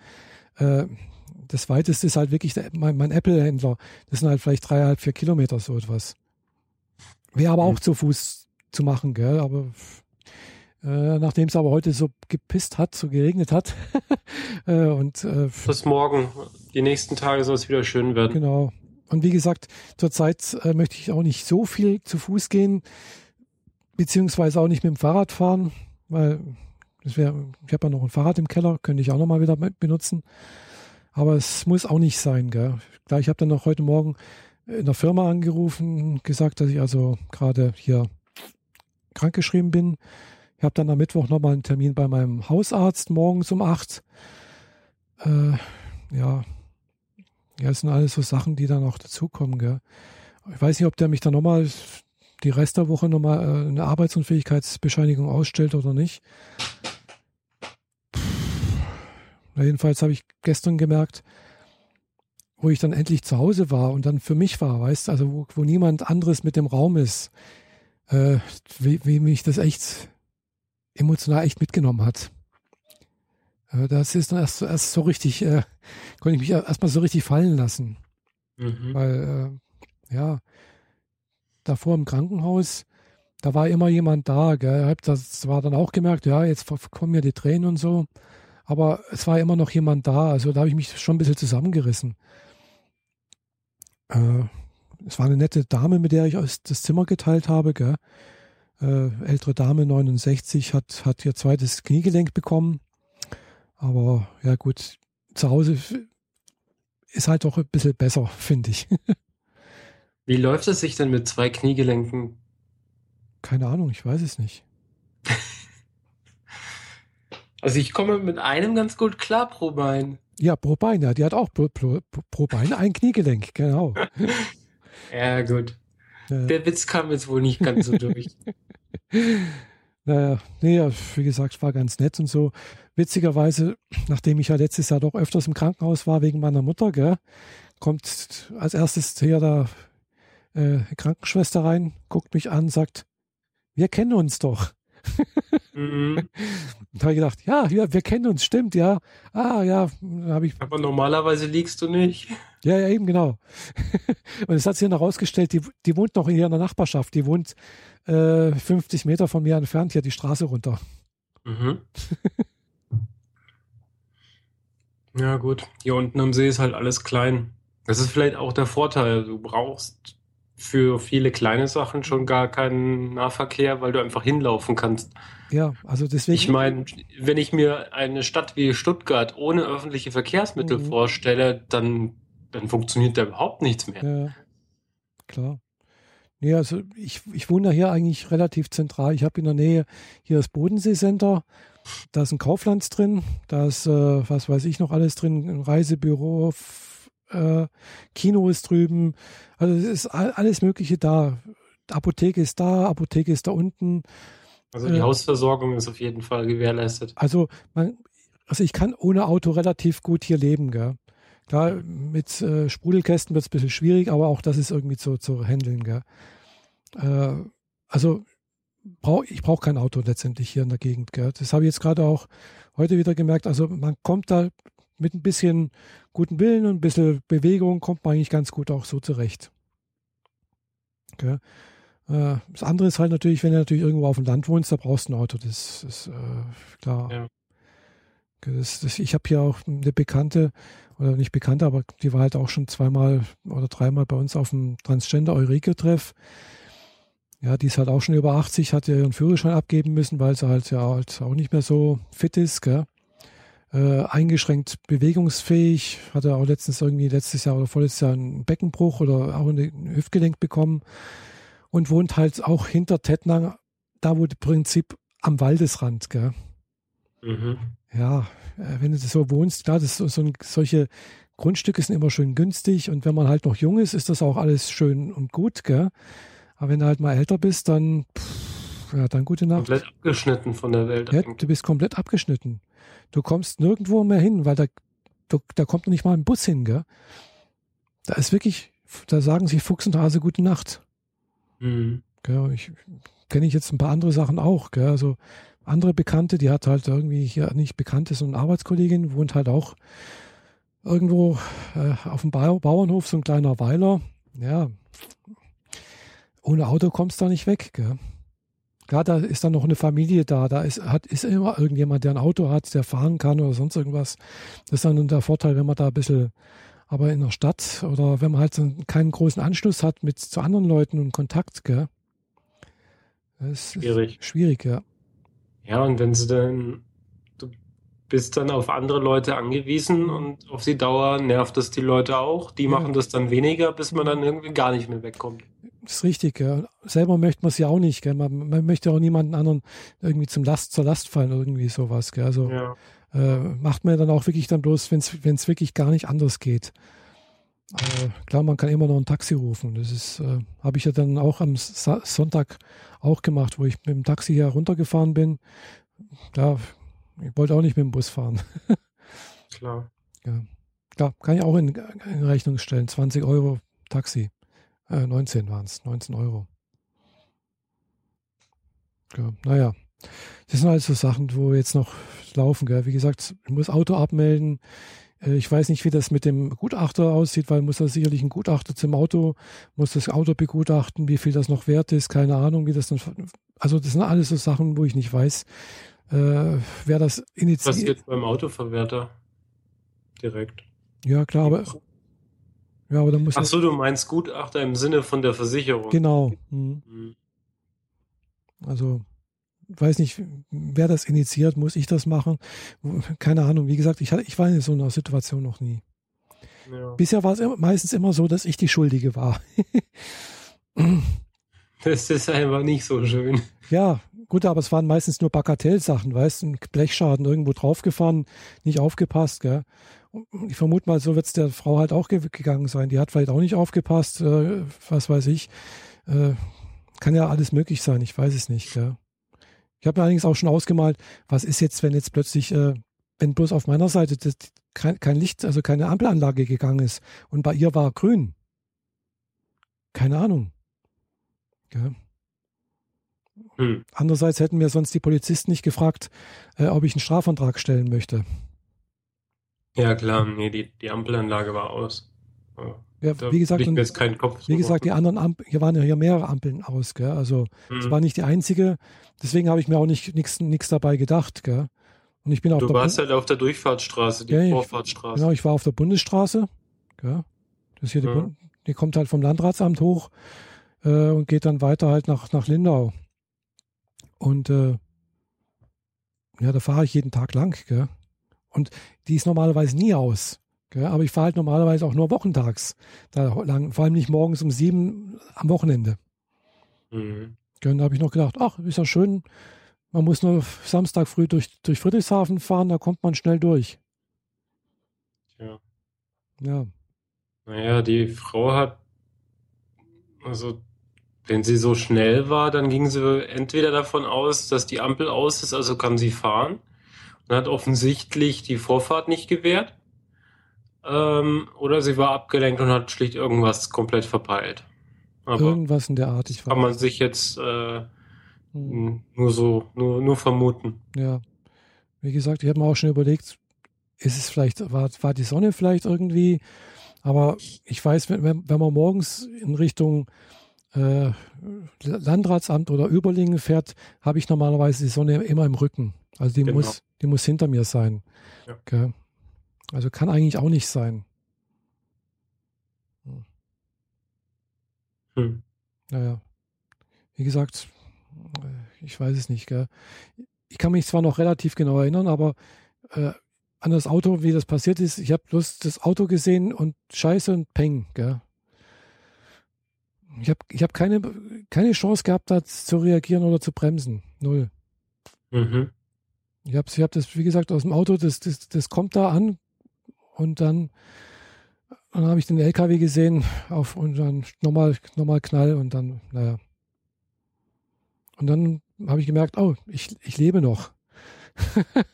Äh, das weiteste ist halt wirklich der, mein, mein Apple-Händler. Das sind halt vielleicht dreieinhalb, vier Kilometer so etwas. Wäre aber auch mhm. zu Fuß zu machen, gell? Aber äh, nachdem es aber heute so gepisst hat, so geregnet hat. äh, und äh, bis morgen. Die nächsten Tage soll es wieder schön werden. Genau. Und wie gesagt, zurzeit äh, möchte ich auch nicht so viel zu Fuß gehen beziehungsweise auch nicht mit dem Fahrrad fahren, weil das wär, ich habe ja noch ein Fahrrad im Keller, könnte ich auch noch mal wieder benutzen. Aber es muss auch nicht sein, gell? Klar, ich habe dann noch heute Morgen in der Firma angerufen, gesagt, dass ich also gerade hier krankgeschrieben bin. Ich habe dann am Mittwoch nochmal einen Termin bei meinem Hausarzt morgens um acht. Äh, ja, ja, das sind alles so Sachen, die dann auch dazukommen, gell? Ich weiß nicht, ob der mich dann nochmal die Rest der Woche nochmal äh, eine Arbeitsunfähigkeitsbescheinigung ausstellt oder nicht. Na, jedenfalls habe ich gestern gemerkt, wo ich dann endlich zu Hause war und dann für mich war, weißt du, also wo, wo niemand anderes mit dem Raum ist, äh, wie, wie mich das echt emotional echt mitgenommen hat. Äh, das ist dann erst, erst so richtig, äh, konnte ich mich erstmal so richtig fallen lassen. Mhm. Weil, äh, ja, davor im Krankenhaus, da war immer jemand da. Gell? Ich habe das war dann auch gemerkt, ja, jetzt kommen mir die Tränen und so. Aber es war immer noch jemand da. Also da habe ich mich schon ein bisschen zusammengerissen. Äh, es war eine nette Dame, mit der ich das Zimmer geteilt habe. Gell? Äh, ältere Dame, 69, hat, hat ihr zweites Kniegelenk bekommen. Aber ja gut, zu Hause ist halt doch ein bisschen besser, finde ich. Wie läuft es sich denn mit zwei Kniegelenken? Keine Ahnung, ich weiß es nicht. also ich komme mit einem ganz gut klar pro Bein. Ja, pro Bein, ja, die hat auch pro, pro, pro Bein ein Kniegelenk, genau. ja, gut. Ja. Der Witz kam jetzt wohl nicht ganz so durch. Naja, nee, wie gesagt, war ganz nett und so. Witzigerweise, nachdem ich ja letztes Jahr doch öfters im Krankenhaus war wegen meiner Mutter, gell, kommt als erstes hier da äh, Krankenschwester rein, guckt mich an, sagt, wir kennen uns doch. Mhm. da habe ich gedacht, ja, ja, wir kennen uns, stimmt, ja. Ah, ja, habe ich. Aber normalerweise liegst du nicht. Ja, ja, eben genau. und es hat sich dann herausgestellt, die, die wohnt noch in ihrer Nachbarschaft. Die wohnt äh, 50 Meter von mir entfernt, hier die Straße runter. Mhm. ja, gut. Hier unten am See ist halt alles klein. Das ist vielleicht auch der Vorteil. Du brauchst für viele kleine Sachen schon gar keinen Nahverkehr, weil du einfach hinlaufen kannst. Ja, also deswegen. Ich meine, wenn ich mir eine Stadt wie Stuttgart ohne öffentliche Verkehrsmittel mhm. vorstelle, dann, dann funktioniert da überhaupt nichts mehr. Ja, klar. Nee, also ich, ich wohne hier eigentlich relativ zentral. Ich habe in der Nähe hier das Bodensee-Center. Da ist ein Kaufland drin. Da ist, äh, was weiß ich noch alles drin, ein Reisebüro, äh, Kino ist drüben. Also es ist alles Mögliche da. Apotheke ist da, Apotheke ist da unten. Also die äh, Hausversorgung ist auf jeden Fall gewährleistet. Also man, also ich kann ohne Auto relativ gut hier leben, gell. Klar, mit äh, Sprudelkästen wird es ein bisschen schwierig, aber auch das ist irgendwie zu, zu handeln, gell. Äh, also brauch, ich brauche kein Auto letztendlich hier in der Gegend, gell. Das habe ich jetzt gerade auch heute wieder gemerkt. Also man kommt da mit ein bisschen guten Willen und ein bisschen Bewegung kommt man eigentlich ganz gut auch so zurecht. Okay. Äh, das andere ist halt natürlich, wenn du natürlich irgendwo auf dem Land wohnst, da brauchst du ein Auto. Das ist äh, klar. Ja. Das, das, ich habe hier auch eine Bekannte, oder nicht Bekannte, aber die war halt auch schon zweimal oder dreimal bei uns auf dem Transgender Eureka-Treff. Ja, die ist halt auch schon über 80, hat ja ihren Führerschein abgeben müssen, weil sie halt ja halt auch nicht mehr so fit ist, gell? äh, eingeschränkt bewegungsfähig, hatte auch letztens irgendwie letztes Jahr oder vorletztes Jahr einen Beckenbruch oder auch ein Hüftgelenk bekommen und wohnt halt auch hinter Tettnang, da wo im Prinzip am Waldesrand, gell? Mhm. Ja, äh, wenn du so wohnst, klar, das so, ein, solche Grundstücke sind immer schön günstig und wenn man halt noch jung ist, ist das auch alles schön und gut, gell? Aber wenn du halt mal älter bist, dann, pff, ja, dann gute Nacht. Komplett abgeschnitten von der Welt. Ja, du bist komplett abgeschnitten. Du kommst nirgendwo mehr hin, weil da, da, da kommt noch nicht mal ein Bus hin, gell? Da ist wirklich, da sagen sich Fuchs und Hase gute Nacht. Mhm. Ich kenne ich jetzt ein paar andere Sachen auch, gell? Also andere Bekannte, die hat halt irgendwie hier nicht Bekannte, sondern Arbeitskollegin, wohnt halt auch irgendwo äh, auf dem ba Bauernhof, so ein kleiner Weiler. Ja, ohne Auto kommst du da nicht weg, gell? Klar, da ist dann noch eine Familie da, da ist, hat, ist immer irgendjemand, der ein Auto hat, der fahren kann oder sonst irgendwas. Das ist dann der Vorteil, wenn man da ein bisschen, aber in der Stadt oder wenn man halt so keinen großen Anschluss hat mit zu anderen Leuten und Kontakt, gell? Das schwierig. schwierig, ja. Ja, und wenn sie dann, du bist dann auf andere Leute angewiesen und auf die Dauer nervt das die Leute auch. Die ja. machen das dann weniger, bis man dann irgendwie gar nicht mehr wegkommt. Das ist richtig, ja. Selber möchte man es ja auch nicht, gell? Man, man, möchte auch niemanden anderen irgendwie zum Last, zur Last fallen, irgendwie sowas, gell? Also ja. Äh, macht man dann auch wirklich dann bloß, wenn es wirklich gar nicht anders geht. Äh, klar, man kann immer noch ein Taxi rufen. Das ist, äh, habe ich ja dann auch am Sa Sonntag auch gemacht, wo ich mit dem Taxi hier runtergefahren bin. Da, ich wollte auch nicht mit dem Bus fahren. klar. Ja. Klar, kann ich auch in, in Rechnung stellen. 20 Euro Taxi. Äh, 19 waren es, 19 Euro. Ja, naja, das sind also Sachen, wo jetzt noch laufen. Gell? Wie gesagt, ich muss Auto abmelden. Äh, ich weiß nicht, wie das mit dem Gutachter aussieht, weil muss da sicherlich ein Gutachter zum Auto, muss das Auto begutachten, wie viel das noch wert ist, keine Ahnung, wie das dann. Also, das sind alles so Sachen, wo ich nicht weiß, äh, wer das initiiert. Passiert beim Autoverwerter direkt. Ja, klar, aber ja, aber dann muss Ach so, du meinst Gutachter im Sinne von der Versicherung. Genau. Mhm. Mhm. Also, weiß nicht, wer das initiiert, muss ich das machen? Keine Ahnung. Wie gesagt, ich, ich war in so einer Situation noch nie. Ja. Bisher war es meistens immer so, dass ich die Schuldige war. das ist einfach nicht so schön. Ja, gut, aber es waren meistens nur Bagatellsachen, weißt du, ein Blechschaden irgendwo draufgefahren, nicht aufgepasst, gell? Ich vermute mal, so wird es der Frau halt auch gegangen sein. Die hat vielleicht auch nicht aufgepasst, äh, was weiß ich. Äh, kann ja alles möglich sein, ich weiß es nicht, gell? Ich habe mir allerdings auch schon ausgemalt, was ist jetzt, wenn jetzt plötzlich, äh, wenn bloß auf meiner Seite das, kein, kein Licht, also keine Ampelanlage gegangen ist und bei ihr war grün. Keine Ahnung. Ja. Hm. Andererseits hätten mir sonst die Polizisten nicht gefragt, äh, ob ich einen Strafantrag stellen möchte. Ja, klar, nee, die, die Ampelanlage war aus. Ja, wie gesagt, und, wie gesagt, die anderen Ampeln, hier waren ja hier mehrere Ampeln aus, gell? Also es hm. war nicht die einzige, deswegen habe ich mir auch nicht nichts dabei gedacht, gell? Und ich bin du warst halt auf der Durchfahrtsstraße, die ja, Vorfahrtsstraße. Genau, ich war auf der Bundesstraße, gell? Das hier die, die kommt halt vom Landratsamt hoch äh, und geht dann weiter halt nach, nach Lindau. Und äh, ja, da fahre ich jeden Tag lang. Gell? Und die ist normalerweise nie aus. Gell? Aber ich fahre halt normalerweise auch nur wochentags da lang. Vor allem nicht morgens um sieben am Wochenende. Mhm. Da habe ich noch gedacht, ach, ist ja schön. Man muss nur Samstag früh durch, durch Friedrichshafen fahren, da kommt man schnell durch. Ja. Ja. Naja, die Frau hat, also wenn sie so schnell war, dann ging sie entweder davon aus, dass die Ampel aus ist, also kann sie fahren und hat offensichtlich die Vorfahrt nicht gewährt. Ähm, oder sie war abgelenkt und hat schlicht irgendwas komplett verpeilt. Aber irgendwas in der Art, ich weiß. Kann man sich jetzt äh, hm. nur so, nur, nur vermuten. Ja. Wie gesagt, ich habe mir auch schon überlegt, ist es vielleicht, war, war die Sonne vielleicht irgendwie, aber ich weiß, wenn, wenn man morgens in Richtung äh, Landratsamt oder Überlingen fährt, habe ich normalerweise die Sonne immer im Rücken. Also die, genau. muss, die muss hinter mir sein. Ja. Okay. Also kann eigentlich auch nicht sein. Hm. hm. Naja. Wie gesagt, äh, ich weiß es nicht. Gell? Ich kann mich zwar noch relativ genau erinnern, aber äh, an das Auto, wie das passiert ist, ich habe bloß das Auto gesehen und Scheiße und Peng. Gell? Ich habe ich hab keine, keine Chance gehabt, da zu reagieren oder zu bremsen. Null. Mhm. Ich habe ich hab das, wie gesagt, aus dem Auto, das, das, das kommt da an und dann, dann habe ich den LKW gesehen auf und dann nochmal nochmal Knall und dann, naja. Und dann habe ich gemerkt, oh, ich, ich lebe noch.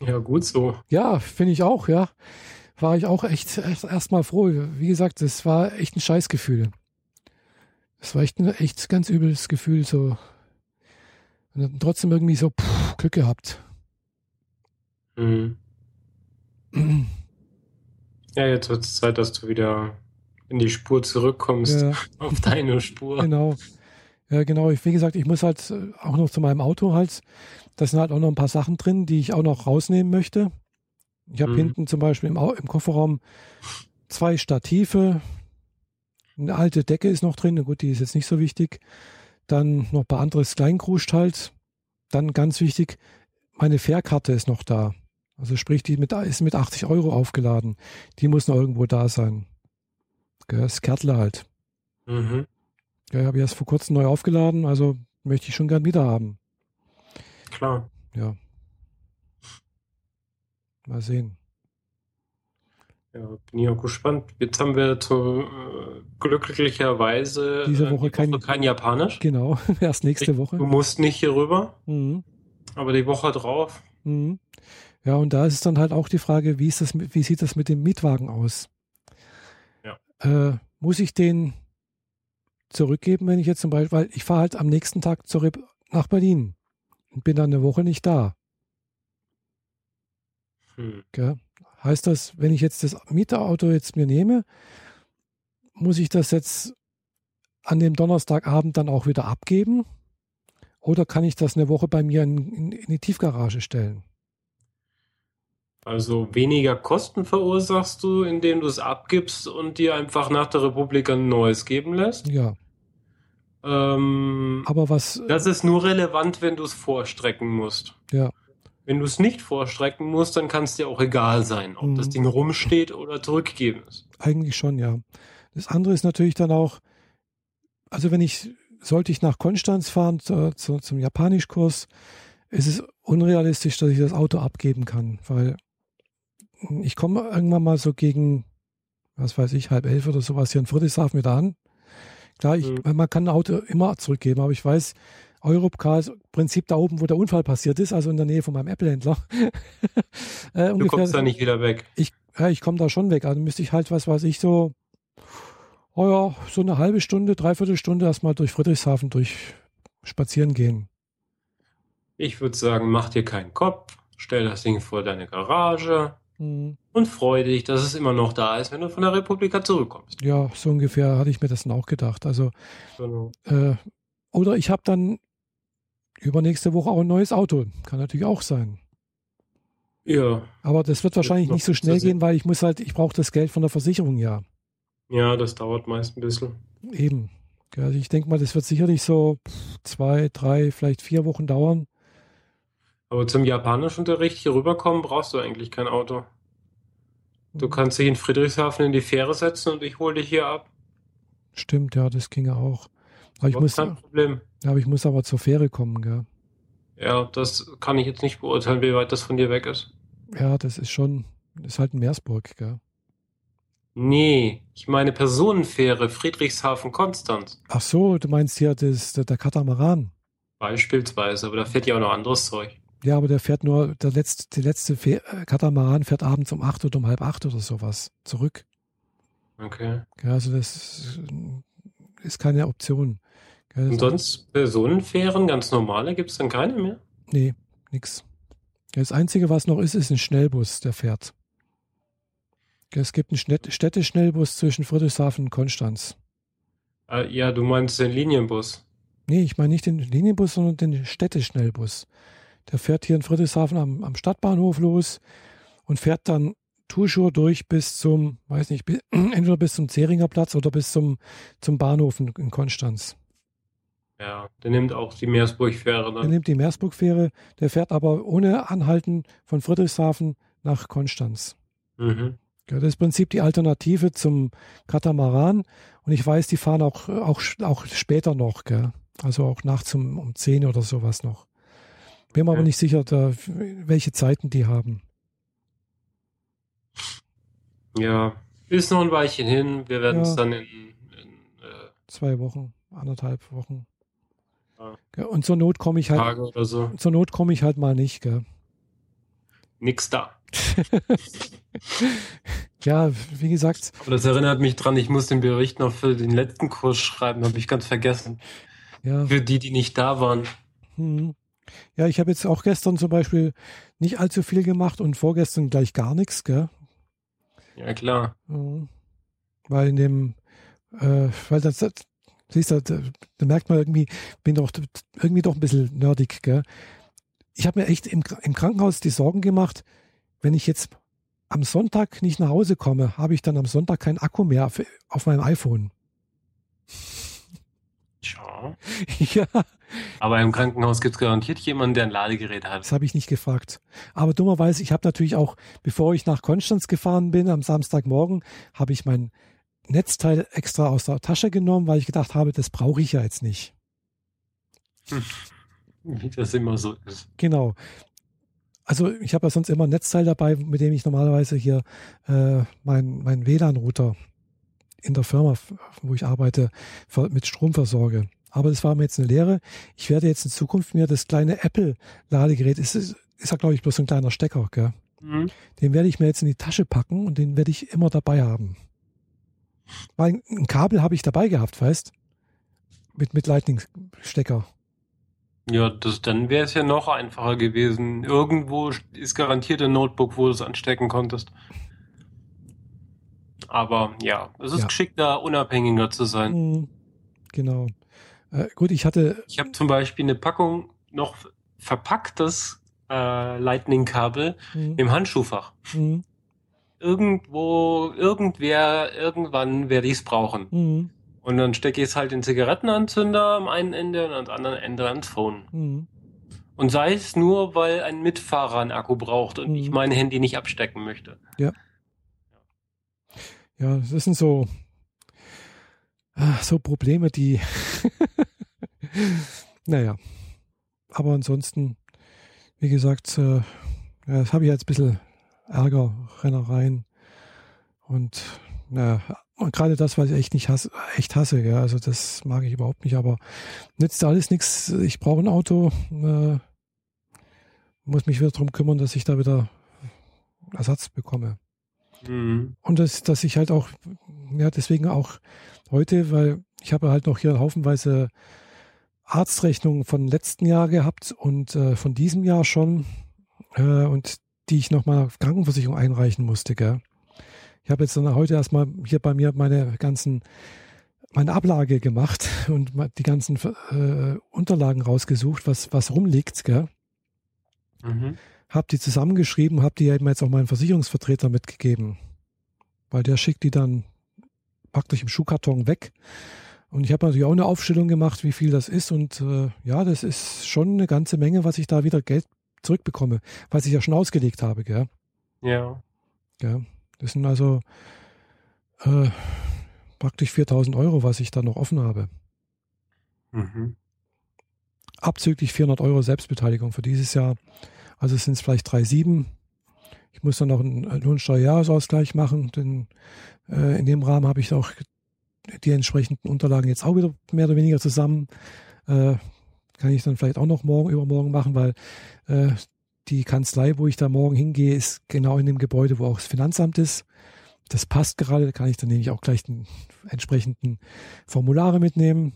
ja, gut so. Ja, finde ich auch, ja war ich auch echt, echt erstmal froh. Wie gesagt, das war echt ein Scheißgefühl. Das war echt ein echt ganz übles Gefühl, so. Und trotzdem irgendwie so pff, Glück gehabt. Mhm. Ja, jetzt wird es Zeit, dass du wieder in die Spur zurückkommst. Ja. Auf deine Spur. Genau. Ja, genau. Ich, wie gesagt, ich muss halt auch noch zu meinem Auto halt. Da sind halt auch noch ein paar Sachen drin, die ich auch noch rausnehmen möchte. Ich habe mhm. hinten zum Beispiel im, im, Kofferraum zwei Stative. Eine alte Decke ist noch drin. Gut, die ist jetzt nicht so wichtig. Dann noch ein paar anderes Kleinkruscht halt. Dann ganz wichtig, meine Fährkarte ist noch da. Also sprich, die mit, ist mit 80 Euro aufgeladen. Die muss noch irgendwo da sein. Das Kärtler halt. Mhm. Ja, habe ich erst vor kurzem neu aufgeladen, also möchte ich schon gern wieder haben. Klar. Ja. Mal sehen. Ja, bin ich auch gespannt. Jetzt haben wir zu, äh, glücklicherweise diese Woche, die kein, kein Japanisch. Genau, erst nächste Woche. Du musst nicht hier rüber, mhm. aber die Woche drauf. Mhm. Ja, und da ist es dann halt auch die Frage, wie, ist das, wie sieht das mit dem Mietwagen aus? Ja. Äh, muss ich den zurückgeben, wenn ich jetzt zum Beispiel, weil ich fahre halt am nächsten Tag zurück nach Berlin und bin dann eine Woche nicht da. Hm. Heißt das, wenn ich jetzt das Mieterauto jetzt mir nehme, muss ich das jetzt an dem Donnerstagabend dann auch wieder abgeben? Oder kann ich das eine Woche bei mir in, in, in die Tiefgarage stellen? Also weniger Kosten verursachst du, indem du es abgibst und dir einfach nach der Republik ein neues geben lässt? Ja. Ähm, Aber was. Das ist nur relevant, wenn du es vorstrecken musst. Ja. Wenn du es nicht vorstrecken musst, dann kann es dir auch egal sein, ob mhm. das Ding rumsteht oder zurückgegeben ist. Eigentlich schon, ja. Das andere ist natürlich dann auch, also wenn ich, sollte ich nach Konstanz fahren zu, zu, zum Japanischkurs, ist es unrealistisch, dass ich das Auto abgeben kann, weil ich komme irgendwann mal so gegen, was weiß ich, halb elf oder sowas hier in Friedrichshafen wieder an. Klar, ich, mhm. man kann ein Auto immer zurückgeben, aber ich weiß, Europcar ist im Prinzip da oben, wo der Unfall passiert ist, also in der Nähe von meinem Apple-Händler. äh, du kommst da nicht wieder weg. Ich, ja, ich komme da schon weg. Also müsste ich halt, was weiß ich, so, oh ja, so eine halbe Stunde, dreiviertel Stunde erstmal durch Friedrichshafen durch spazieren gehen. Ich würde sagen, mach dir keinen Kopf, stell das Ding vor deine Garage mhm. und freu dich, dass es immer noch da ist, wenn du von der Republika zurückkommst. Ja, so ungefähr hatte ich mir das dann auch gedacht. Also, genau. äh, oder ich habe dann übernächste Woche auch ein neues Auto. Kann natürlich auch sein. Ja. Aber das wird wahrscheinlich nicht so schnell gehen, weil ich muss halt, ich brauche das Geld von der Versicherung ja. Ja, das dauert meist ein bisschen. Eben. Also ich denke mal, das wird sicherlich so zwei, drei, vielleicht vier Wochen dauern. Aber zum Japanischunterricht hier rüberkommen brauchst du eigentlich kein Auto. Du mhm. kannst dich in Friedrichshafen in die Fähre setzen und ich hole dich hier ab. Stimmt, ja, das ginge auch. Aber ich muss, kein Problem. Ja, aber ich muss aber zur Fähre kommen, gell? Ja, das kann ich jetzt nicht beurteilen, wie weit das von dir weg ist. Ja, das ist schon, das ist halt ein Meersburg, gell? Nee, ich meine Personenfähre, Friedrichshafen-Konstanz. Ach so, du meinst hier das, der, der Katamaran. Beispielsweise, aber da fährt ja auch noch anderes Zeug. Ja, aber der fährt nur, der letzte, die letzte Fähr Katamaran fährt abends um acht oder um halb acht oder sowas zurück. Okay. Ja, also das ist keine Option. Und sonst Personenfähren, ganz normale, gibt es dann keine mehr? Nee, nix. Das Einzige, was noch ist, ist ein Schnellbus, der fährt. Es gibt einen Städteschnellbus zwischen Friedrichshafen und Konstanz. Äh, ja, du meinst den Linienbus. Nee, ich meine nicht den Linienbus, sondern den Städteschnellbus. Der fährt hier in Friedrichshafen am, am Stadtbahnhof los und fährt dann Tuschur durch bis zum, weiß nicht, entweder bis zum Zeringer Platz oder bis zum, zum Bahnhof in, in Konstanz. Ja, der nimmt auch die Meersburg-Fähre dann. Der nimmt die Meersburg-Fähre, der fährt aber ohne Anhalten von Friedrichshafen nach Konstanz. Mhm. Das ist im Prinzip die Alternative zum Katamaran. Und ich weiß, die fahren auch, auch, auch später noch, gell? also auch nachts um, um 10 oder sowas noch. Bin mir aber nicht sicher, da, welche Zeiten die haben. Ja, ist noch ein Weilchen hin. Wir werden ja. es dann in, in äh, zwei Wochen, anderthalb Wochen. Ja. Und zur Not komme ich halt. Tage oder so. Zur Not komme ich halt mal nicht, gell? Nix da. ja, wie gesagt. Aber das erinnert mich dran, ich muss den Bericht noch für den letzten Kurs schreiben, habe ich ganz vergessen. Ja. Für die, die nicht da waren. Hm. Ja, ich habe jetzt auch gestern zum Beispiel nicht allzu viel gemacht und vorgestern gleich gar nichts, gell? Ja, klar. Mhm. Weil in dem, äh, weil das, siehst du, da, da, merkt man irgendwie, bin doch irgendwie doch ein bisschen nerdig, gell? Ich habe mir echt im, im Krankenhaus die Sorgen gemacht, wenn ich jetzt am Sonntag nicht nach Hause komme, habe ich dann am Sonntag keinen Akku mehr auf, auf meinem iPhone. Tja. ja. Aber im Krankenhaus gibt es garantiert jemanden, der ein Ladegerät hat. Das habe ich nicht gefragt. Aber dummerweise, ich habe natürlich auch, bevor ich nach Konstanz gefahren bin, am Samstagmorgen, habe ich mein Netzteil extra aus der Tasche genommen, weil ich gedacht habe, das brauche ich ja jetzt nicht. Hm. Wie das immer so ist. Genau. Also ich habe ja sonst immer ein Netzteil dabei, mit dem ich normalerweise hier äh, mein, mein WLAN-Router in der Firma, wo ich arbeite, mit Strom versorge. Aber das war mir jetzt eine Lehre. Ich werde jetzt in Zukunft mir das kleine Apple-Ladegerät, ist, ist ja glaube ich bloß so ein kleiner Stecker, gell? Mhm. Den werde ich mir jetzt in die Tasche packen und den werde ich immer dabei haben. Weil ein Kabel habe ich dabei gehabt, weißt? Mit, mit Lightning-Stecker. Ja, das, dann wäre es ja noch einfacher gewesen. Irgendwo ist garantiert ein Notebook, wo du es anstecken konntest. Aber ja, es ist ja. geschickter, unabhängiger zu sein. Mhm. Genau. Äh, gut, ich hatte. Ich habe zum Beispiel eine Packung noch verpacktes äh, Lightning-Kabel mhm. im Handschuhfach. Mhm. Irgendwo, irgendwer, irgendwann werde ich es brauchen. Mhm. Und dann stecke ich es halt den Zigarettenanzünder am einen Ende und am anderen Ende ans Phone. Mhm. Und sei es nur, weil ein Mitfahrer einen Akku braucht und mhm. ich mein Handy nicht abstecken möchte. Ja. Ja, das sind so, so Probleme, die, naja. Aber ansonsten, wie gesagt, äh, das habe ich jetzt ein bisschen Ärger, Rennereien und naja, und gerade das, was ich echt nicht hasse, echt hasse, ja, also das mag ich überhaupt nicht, aber nützt alles nichts. Ich brauche ein Auto, äh, muss mich wieder darum kümmern, dass ich da wieder Ersatz bekomme. Mhm. Und das, dass ich halt auch, ja, deswegen auch heute, weil ich habe halt noch hier haufenweise Arztrechnungen von letzten Jahr gehabt und äh, von diesem Jahr schon äh, und die ich nochmal Krankenversicherung einreichen musste, gell. Ich habe jetzt dann heute erstmal hier bei mir meine ganzen, meine Ablage gemacht und die ganzen äh, Unterlagen rausgesucht, was, was rumliegt, gell? Mhm. Hab die zusammengeschrieben, hab die eben jetzt auch meinen Versicherungsvertreter mitgegeben. Weil der schickt die dann praktisch im Schuhkarton weg. Und ich habe natürlich auch eine Aufstellung gemacht, wie viel das ist. Und äh, ja, das ist schon eine ganze Menge, was ich da wieder Geld zurückbekomme, was ich ja schon ausgelegt habe, gell? Ja. Ja. Das sind also äh, praktisch 4000 Euro, was ich da noch offen habe. Mhm. Abzüglich 400 Euro Selbstbeteiligung für dieses Jahr. Also sind es vielleicht 3,7. Ich muss dann noch einen Lohnsteuerjahresausgleich machen, denn äh, in dem Rahmen habe ich auch die entsprechenden Unterlagen jetzt auch wieder mehr oder weniger zusammen. Äh, kann ich dann vielleicht auch noch morgen, übermorgen machen, weil äh, die Kanzlei, wo ich da morgen hingehe, ist genau in dem Gebäude, wo auch das Finanzamt ist. Das passt gerade, da kann ich dann nämlich auch gleich den entsprechenden Formulare mitnehmen.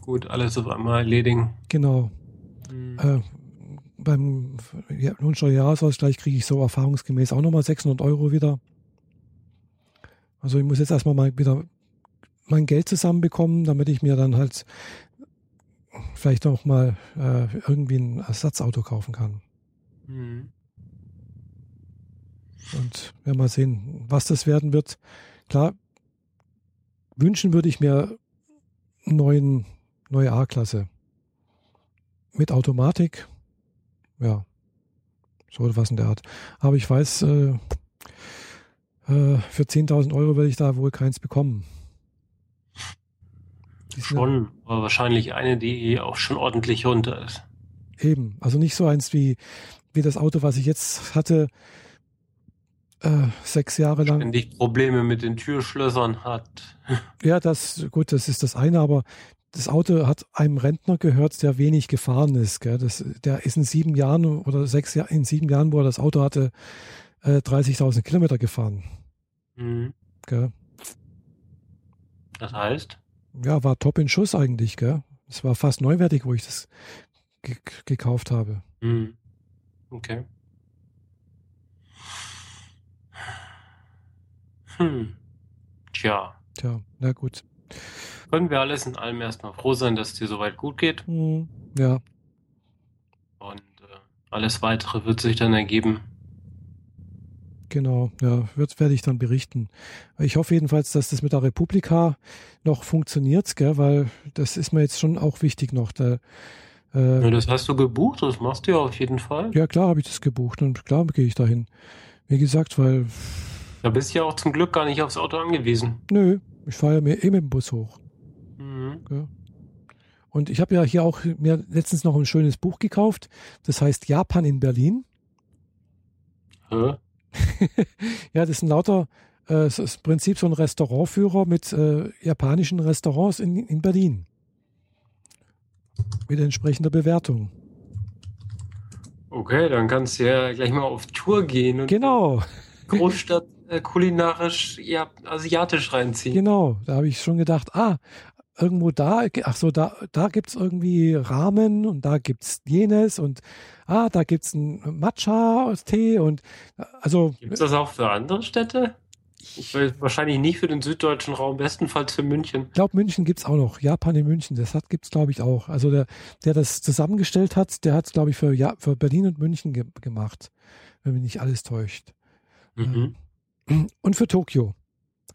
Gut, alles auf einmal erledigen. Genau. Mhm. Beim ja, Lohnsteuerjahresausgleich kriege ich so erfahrungsgemäß auch nochmal 600 Euro wieder. Also ich muss jetzt erstmal mal wieder mein Geld zusammenbekommen, damit ich mir dann halt vielleicht auch mal äh, irgendwie ein Ersatzauto kaufen kann. Mhm. Und werden mal sehen, was das werden wird. Klar, wünschen würde ich mir neuen, neue A-Klasse. Mit Automatik. Ja. So was in der Art. Aber ich weiß, äh, äh, für 10.000 Euro werde ich da wohl keins bekommen. Schon, aber wahrscheinlich eine, die auch schon ordentlich runter ist. Eben, also nicht so eins wie, wie das Auto, was ich jetzt hatte, äh, sechs Jahre lang. Ständig Probleme mit den Türschlössern hat. Ja, das, gut, das ist das eine, aber das Auto hat einem Rentner gehört, der wenig gefahren ist. Gell? Das, der ist in sieben Jahren oder sechs Jahren, in sieben Jahren, wo er das Auto hatte, äh, 30.000 Kilometer gefahren. Mhm. Gell? Das heißt? Ja, war top in Schuss eigentlich, gell? Es war fast neuwertig, wo ich das gekauft habe. Mhm. Okay. Hm. Tja. Tja, na gut. Können wir alles in allem erstmal froh sein, dass es dir soweit gut geht. Hm, ja. Und äh, alles weitere wird sich dann ergeben. Genau, ja, wird, werde ich dann berichten. Ich hoffe jedenfalls, dass das mit der Republika noch funktioniert, gell, weil das ist mir jetzt schon auch wichtig noch. Da, äh, ja, das hast du gebucht, das machst du ja auf jeden Fall. Ja, klar habe ich das gebucht und klar gehe ich dahin. Wie gesagt, weil. Da bist du ja auch zum Glück gar nicht aufs Auto angewiesen. Nö, ich fahre ja mir eh mit dem Bus hoch. Ja. Und ich habe ja hier auch mir letztens noch ein schönes Buch gekauft. Das heißt Japan in Berlin. Hä? ja, das sind lauter, äh, das ist im Prinzip so ein Restaurantführer mit äh, japanischen Restaurants in, in Berlin mit entsprechender Bewertung. Okay, dann kannst du ja gleich mal auf Tour gehen und genau. Großstadt äh, kulinarisch ja, asiatisch reinziehen. Genau, da habe ich schon gedacht, ah, irgendwo da, ach so, da, da gibt es irgendwie Ramen und da gibt es jenes und ah, da gibt es einen Matcha-Tee und also. Gibt es das auch für andere Städte? Wahrscheinlich nicht für den süddeutschen Raum, bestenfalls für München. Ich glaube, München gibt es auch noch. Japan in München, das gibt es, glaube ich, auch. Also der, der das zusammengestellt hat, der hat es, glaube ich, für, ja, für Berlin und München ge gemacht, wenn mich nicht alles täuscht. Mhm. Und für Tokio.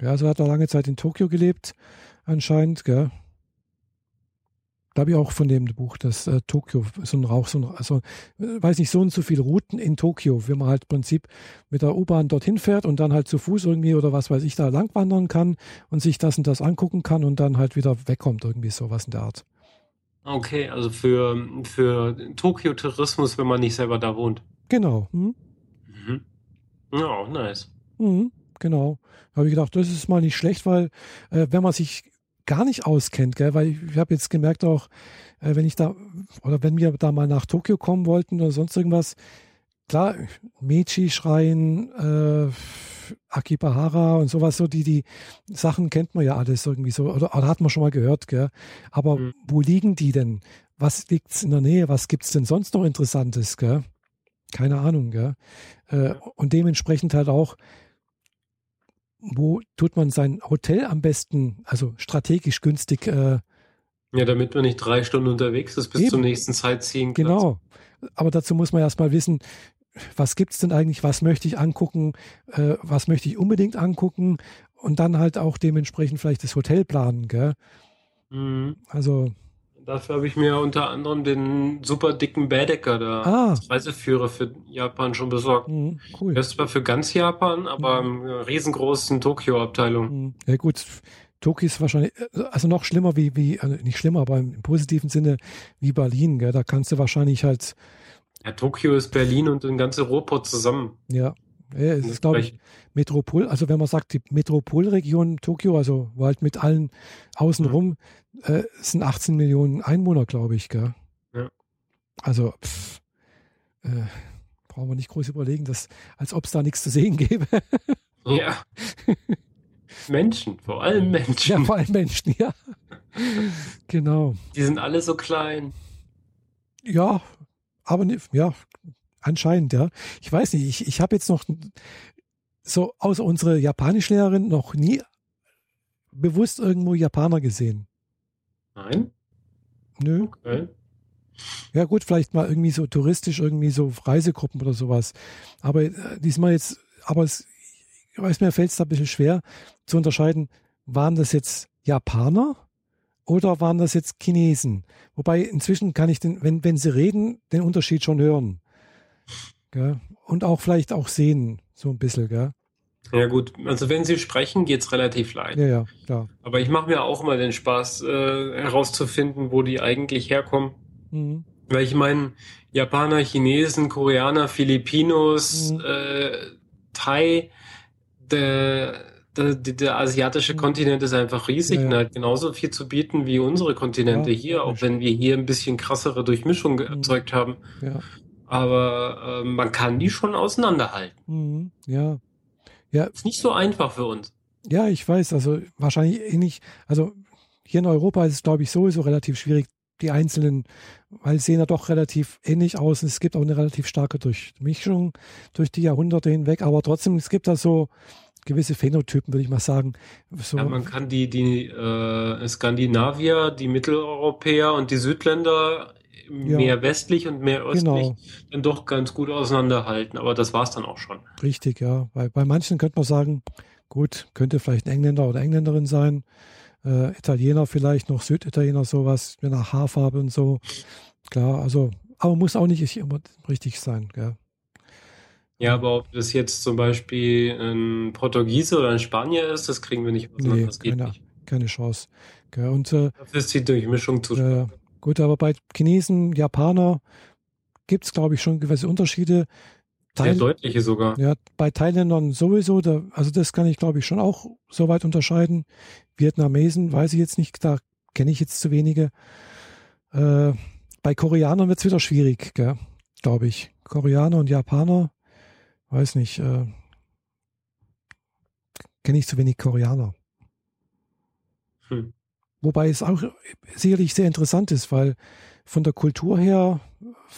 Ja, also hat er lange Zeit in Tokio gelebt. Anscheinend, gell? Da habe ich auch von dem Buch, das äh, Tokio, so ein Rauch, so ein, also, äh, weiß nicht, so und so viele Routen in Tokio, wie man halt im Prinzip mit der U-Bahn dorthin fährt und dann halt zu Fuß irgendwie oder was weiß ich da langwandern kann und sich das und das angucken kann und dann halt wieder wegkommt, irgendwie sowas in der Art. Okay, also für, für Tokio-Tourismus, wenn man nicht selber da wohnt. Genau. Hm? Mhm. Ja, nice. Mhm, genau. Da habe ich gedacht, das ist mal nicht schlecht, weil äh, wenn man sich gar nicht auskennt, gell? weil ich, ich habe jetzt gemerkt auch, äh, wenn ich da oder wenn wir da mal nach Tokio kommen wollten oder sonst irgendwas, klar, Meiji-Schrein, äh, Akibahara und sowas, so die, die Sachen kennt man ja alles irgendwie so, oder, oder hat man schon mal gehört, gell? Aber mhm. wo liegen die denn? Was liegt's in der Nähe? Was gibt's denn sonst noch Interessantes, gell? Keine Ahnung, gell? Äh, und dementsprechend halt auch, wo tut man sein Hotel am besten, also strategisch günstig? Äh, ja, damit man nicht drei Stunden unterwegs ist bis eben. zum nächsten Sightseeing. Genau. Aber dazu muss man erstmal wissen, was gibt es denn eigentlich, was möchte ich angucken, äh, was möchte ich unbedingt angucken und dann halt auch dementsprechend vielleicht das Hotel planen, gell? Mhm. Also Dafür habe ich mir unter anderem den super dicken Baedeker da ah. als Reiseführer für Japan schon besorgt. Mhm, cool. Der ist zwar für ganz Japan, aber mhm. eine riesengroßen Tokio-Abteilung. Mhm. Ja gut, Tokio ist wahrscheinlich, also noch schlimmer wie, wie also nicht schlimmer, aber im positiven Sinne wie Berlin. Gell? Da kannst du wahrscheinlich halt. Ja, Tokio ist Berlin und ein ganze Europa zusammen. Ja, ja, es ist, glaube ich, Metropol, also wenn man sagt, die Metropolregion Tokio, also wo halt mit allen außenrum, mhm. äh, sind 18 Millionen Einwohner, glaube ich, gell? Ja. Also, pff, äh, brauchen wir nicht groß überlegen, dass, als ob es da nichts zu sehen gäbe. ja. Menschen, vor allem Menschen. Ja, vor allem Menschen, ja. genau. Die sind alle so klein. Ja, aber ja, Anscheinend, ja. Ich weiß nicht, ich, ich habe jetzt noch so außer unsere Japanischlehrerin noch nie bewusst irgendwo Japaner gesehen. Nein? Nö. Okay. Ja gut, vielleicht mal irgendwie so touristisch, irgendwie so Reisegruppen oder sowas. Aber äh, diesmal jetzt, aber es, ich weiß mir fällt es da ein bisschen schwer zu unterscheiden, waren das jetzt Japaner oder waren das jetzt Chinesen? Wobei inzwischen kann ich den, wenn, wenn sie reden, den Unterschied schon hören. Gell? Und auch vielleicht auch sehen, so ein bisschen, gell? Ja gut, also wenn sie sprechen, geht es relativ leicht. Ja, ja, klar. Aber ich mache mir auch immer den Spaß, äh, herauszufinden, wo die eigentlich herkommen. Mhm. Weil ich meine, Japaner, Chinesen, Koreaner, Filipinos, mhm. äh, Thai, der, der, der asiatische mhm. Kontinent ist einfach riesig ja, ja. und hat genauso viel zu bieten wie unsere Kontinente ja, hier, auch wenn wir hier ein bisschen krassere Durchmischung mhm. erzeugt haben. Ja. Aber äh, man kann die schon auseinanderhalten. Mhm, ja. ja. Ist nicht so einfach für uns. Ja, ich weiß, also wahrscheinlich eh nicht. Also hier in Europa ist es, glaube ich, sowieso relativ schwierig, die einzelnen, weil sie sehen ja doch relativ ähnlich aus. Es gibt auch eine relativ starke Durchmischung durch die Jahrhunderte hinweg, aber trotzdem, es gibt da so gewisse Phänotypen, würde ich mal sagen. So. Ja, man kann die, die äh, Skandinavier, die Mitteleuropäer und die Südländer ja. mehr westlich und mehr östlich genau. dann doch ganz gut auseinanderhalten. Aber das war es dann auch schon. Richtig, ja. Bei, bei manchen könnte man sagen, gut, könnte vielleicht ein Engländer oder Engländerin sein. Äh, Italiener vielleicht noch, Süditaliener sowas, mit einer Haarfarbe und so. Klar, also, aber muss auch nicht immer richtig sein, gell? Ja, aber ob das jetzt zum Beispiel ein Portugiese oder ein Spanier ist, das kriegen wir nicht auseinander. Nee, das keine, nicht. keine Chance. Gell? Und, äh, Dafür ist die Durchmischung zu äh, Gut, aber bei Chinesen, Japaner gibt es, glaube ich, schon gewisse Unterschiede. Teil, Sehr deutliche sogar. Ja, bei Thailändern sowieso, da, also das kann ich, glaube ich, schon auch soweit unterscheiden. Vietnamesen weiß ich jetzt nicht, da kenne ich jetzt zu wenige. Äh, bei Koreanern wird es wieder schwierig, glaube ich. Koreaner und Japaner, weiß nicht, äh, kenne ich zu wenig Koreaner. Hm. Wobei es auch sicherlich sehr interessant ist, weil von der Kultur her,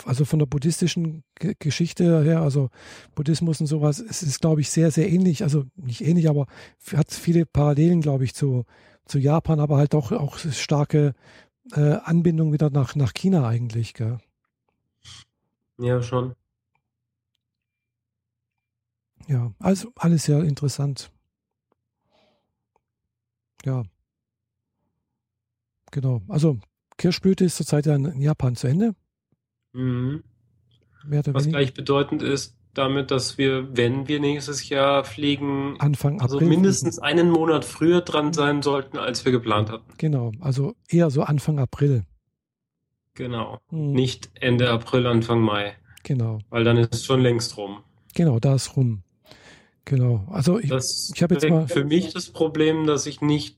also von der buddhistischen Geschichte her, also Buddhismus und sowas, es ist, glaube ich, sehr, sehr ähnlich. Also nicht ähnlich, aber hat viele Parallelen, glaube ich, zu, zu Japan, aber halt auch, auch starke äh, Anbindung wieder nach, nach China eigentlich. Gell? Ja, schon. Ja, also alles sehr interessant. Ja. Genau. Also Kirschblüte ist zurzeit ja in Japan zu Ende. Mhm. Was gleichbedeutend ist damit, dass wir, wenn wir nächstes Jahr fliegen, Anfang also April mindestens fliegen. einen Monat früher dran sein sollten, als wir geplant hatten. Genau, also eher so Anfang April. Genau. Mhm. Nicht Ende April, Anfang Mai. Genau. Weil dann ist es schon längst rum. Genau, da ist rum. Genau. Also ich, das ich habe jetzt mal. Für mich das Problem, dass ich nicht.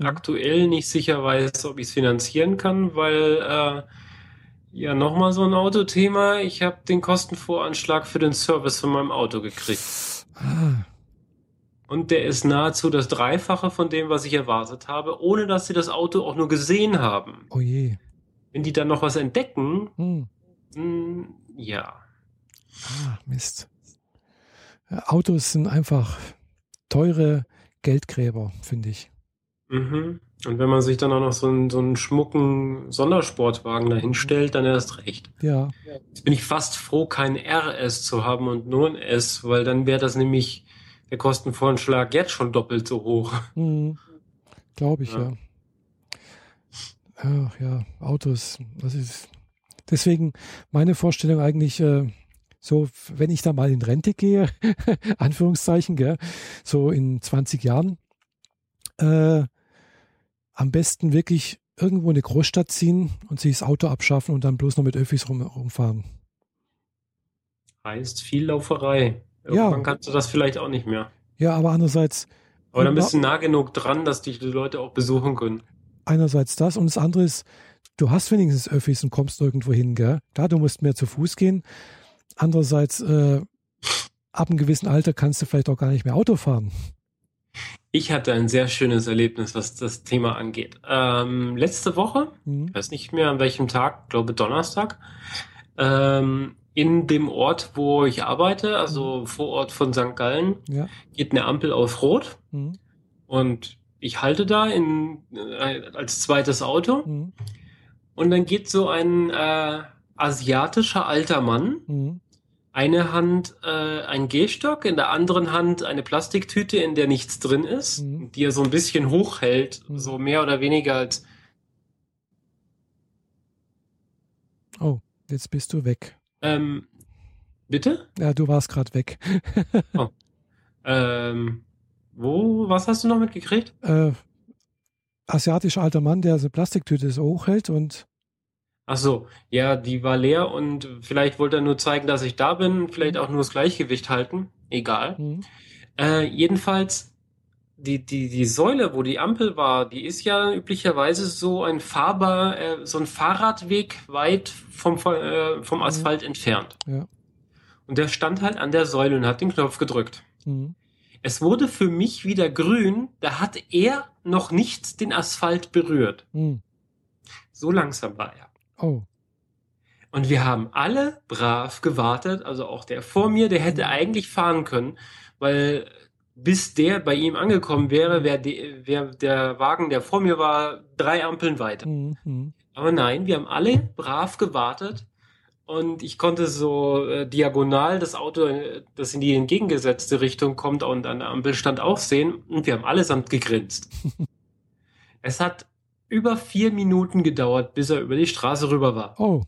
Aktuell nicht sicher weiß, ob ich es finanzieren kann, weil äh, ja nochmal so ein Autothema. Ich habe den Kostenvoranschlag für den Service von meinem Auto gekriegt. Ah. Und der ist nahezu das Dreifache von dem, was ich erwartet habe, ohne dass sie das Auto auch nur gesehen haben. Oh je. Wenn die dann noch was entdecken, hm. mh, hm, ja. Ah, Mist. Autos sind einfach teure Geldgräber, finde ich. Mhm. Und wenn man sich dann auch noch so einen, so einen schmucken Sondersportwagen dahinstellt, dann erst recht. Ja. Jetzt bin ich fast froh, kein RS zu haben und nur ein S, weil dann wäre das nämlich der Kostenvoranschlag jetzt schon doppelt so hoch. Mhm. Glaube ich, ja. ja. Ach ja, Autos, das ist deswegen meine Vorstellung eigentlich, äh, so, wenn ich da mal in Rente gehe, Anführungszeichen, gell, so in 20 Jahren, äh, am besten wirklich irgendwo in eine Großstadt ziehen und sich das Auto abschaffen und dann bloß noch mit Öffis rum, rumfahren. Heißt viel Lauferei. Irgendwann ja. kannst du das vielleicht auch nicht mehr. Ja, aber andererseits. Aber dann bist du nah genug dran, dass dich die Leute auch besuchen können. Einerseits das und das andere ist, du hast wenigstens Öffis und kommst irgendwo hin, gell? Klar, du musst mehr zu Fuß gehen, Andererseits, äh, ab einem gewissen Alter kannst du vielleicht auch gar nicht mehr Auto fahren. Ich hatte ein sehr schönes Erlebnis, was das Thema angeht. Ähm, letzte Woche, mhm. ich weiß nicht mehr an welchem Tag, glaube Donnerstag, ähm, in dem Ort, wo ich arbeite, also mhm. vor Ort von St. Gallen, ja. geht eine Ampel auf Rot mhm. und ich halte da in, äh, als zweites Auto mhm. und dann geht so ein äh, asiatischer alter Mann mhm eine Hand äh, ein Gehstock, in der anderen Hand eine Plastiktüte, in der nichts drin ist, mhm. die er so ein bisschen hochhält, mhm. so mehr oder weniger als. Oh, jetzt bist du weg. Ähm, bitte? Ja, du warst gerade weg. oh. Ähm, wo, was hast du noch mitgekriegt? Äh, asiatischer alter Mann, der so Plastiktüte so hochhält und Ach so, ja, die war leer und vielleicht wollte er nur zeigen, dass ich da bin, vielleicht auch nur das Gleichgewicht halten, egal. Mhm. Äh, jedenfalls, die, die, die Säule, wo die Ampel war, die ist ja üblicherweise so ein fahrbar, äh, so ein Fahrradweg weit vom, äh, vom mhm. Asphalt mhm. entfernt. Ja. Und der stand halt an der Säule und hat den Knopf gedrückt. Mhm. Es wurde für mich wieder grün, da hat er noch nicht den Asphalt berührt. Mhm. So langsam war er. Oh. Und wir haben alle brav gewartet, also auch der vor mir, der hätte eigentlich fahren können, weil bis der bei ihm angekommen wäre, wäre wär der Wagen, der vor mir war, drei Ampeln weiter. Mhm. Aber nein, wir haben alle brav gewartet und ich konnte so äh, diagonal das Auto, das in die entgegengesetzte Richtung kommt und an der Ampel stand, auch sehen und wir haben allesamt gegrinst. es hat über vier Minuten gedauert, bis er über die Straße rüber war. Oh.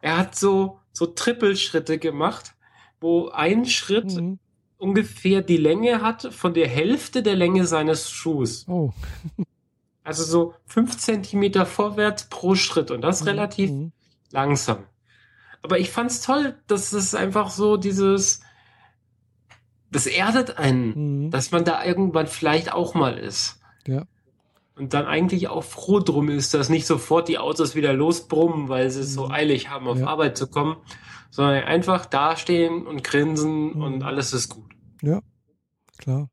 Er hat so, so Trippelschritte gemacht, wo ein Schritt mhm. ungefähr die Länge hat von der Hälfte der Länge seines Schuhs. Oh. also so fünf Zentimeter vorwärts pro Schritt und das mhm. relativ mhm. langsam. Aber ich fand's toll, dass es einfach so dieses, das erdet einen, mhm. dass man da irgendwann vielleicht auch mal ist. Ja und dann eigentlich auch froh drum ist, dass nicht sofort die Autos wieder losbrummen, weil sie es so mhm. eilig haben, auf ja. Arbeit zu kommen, sondern einfach dastehen und grinsen mhm. und alles ist gut. Ja, klar.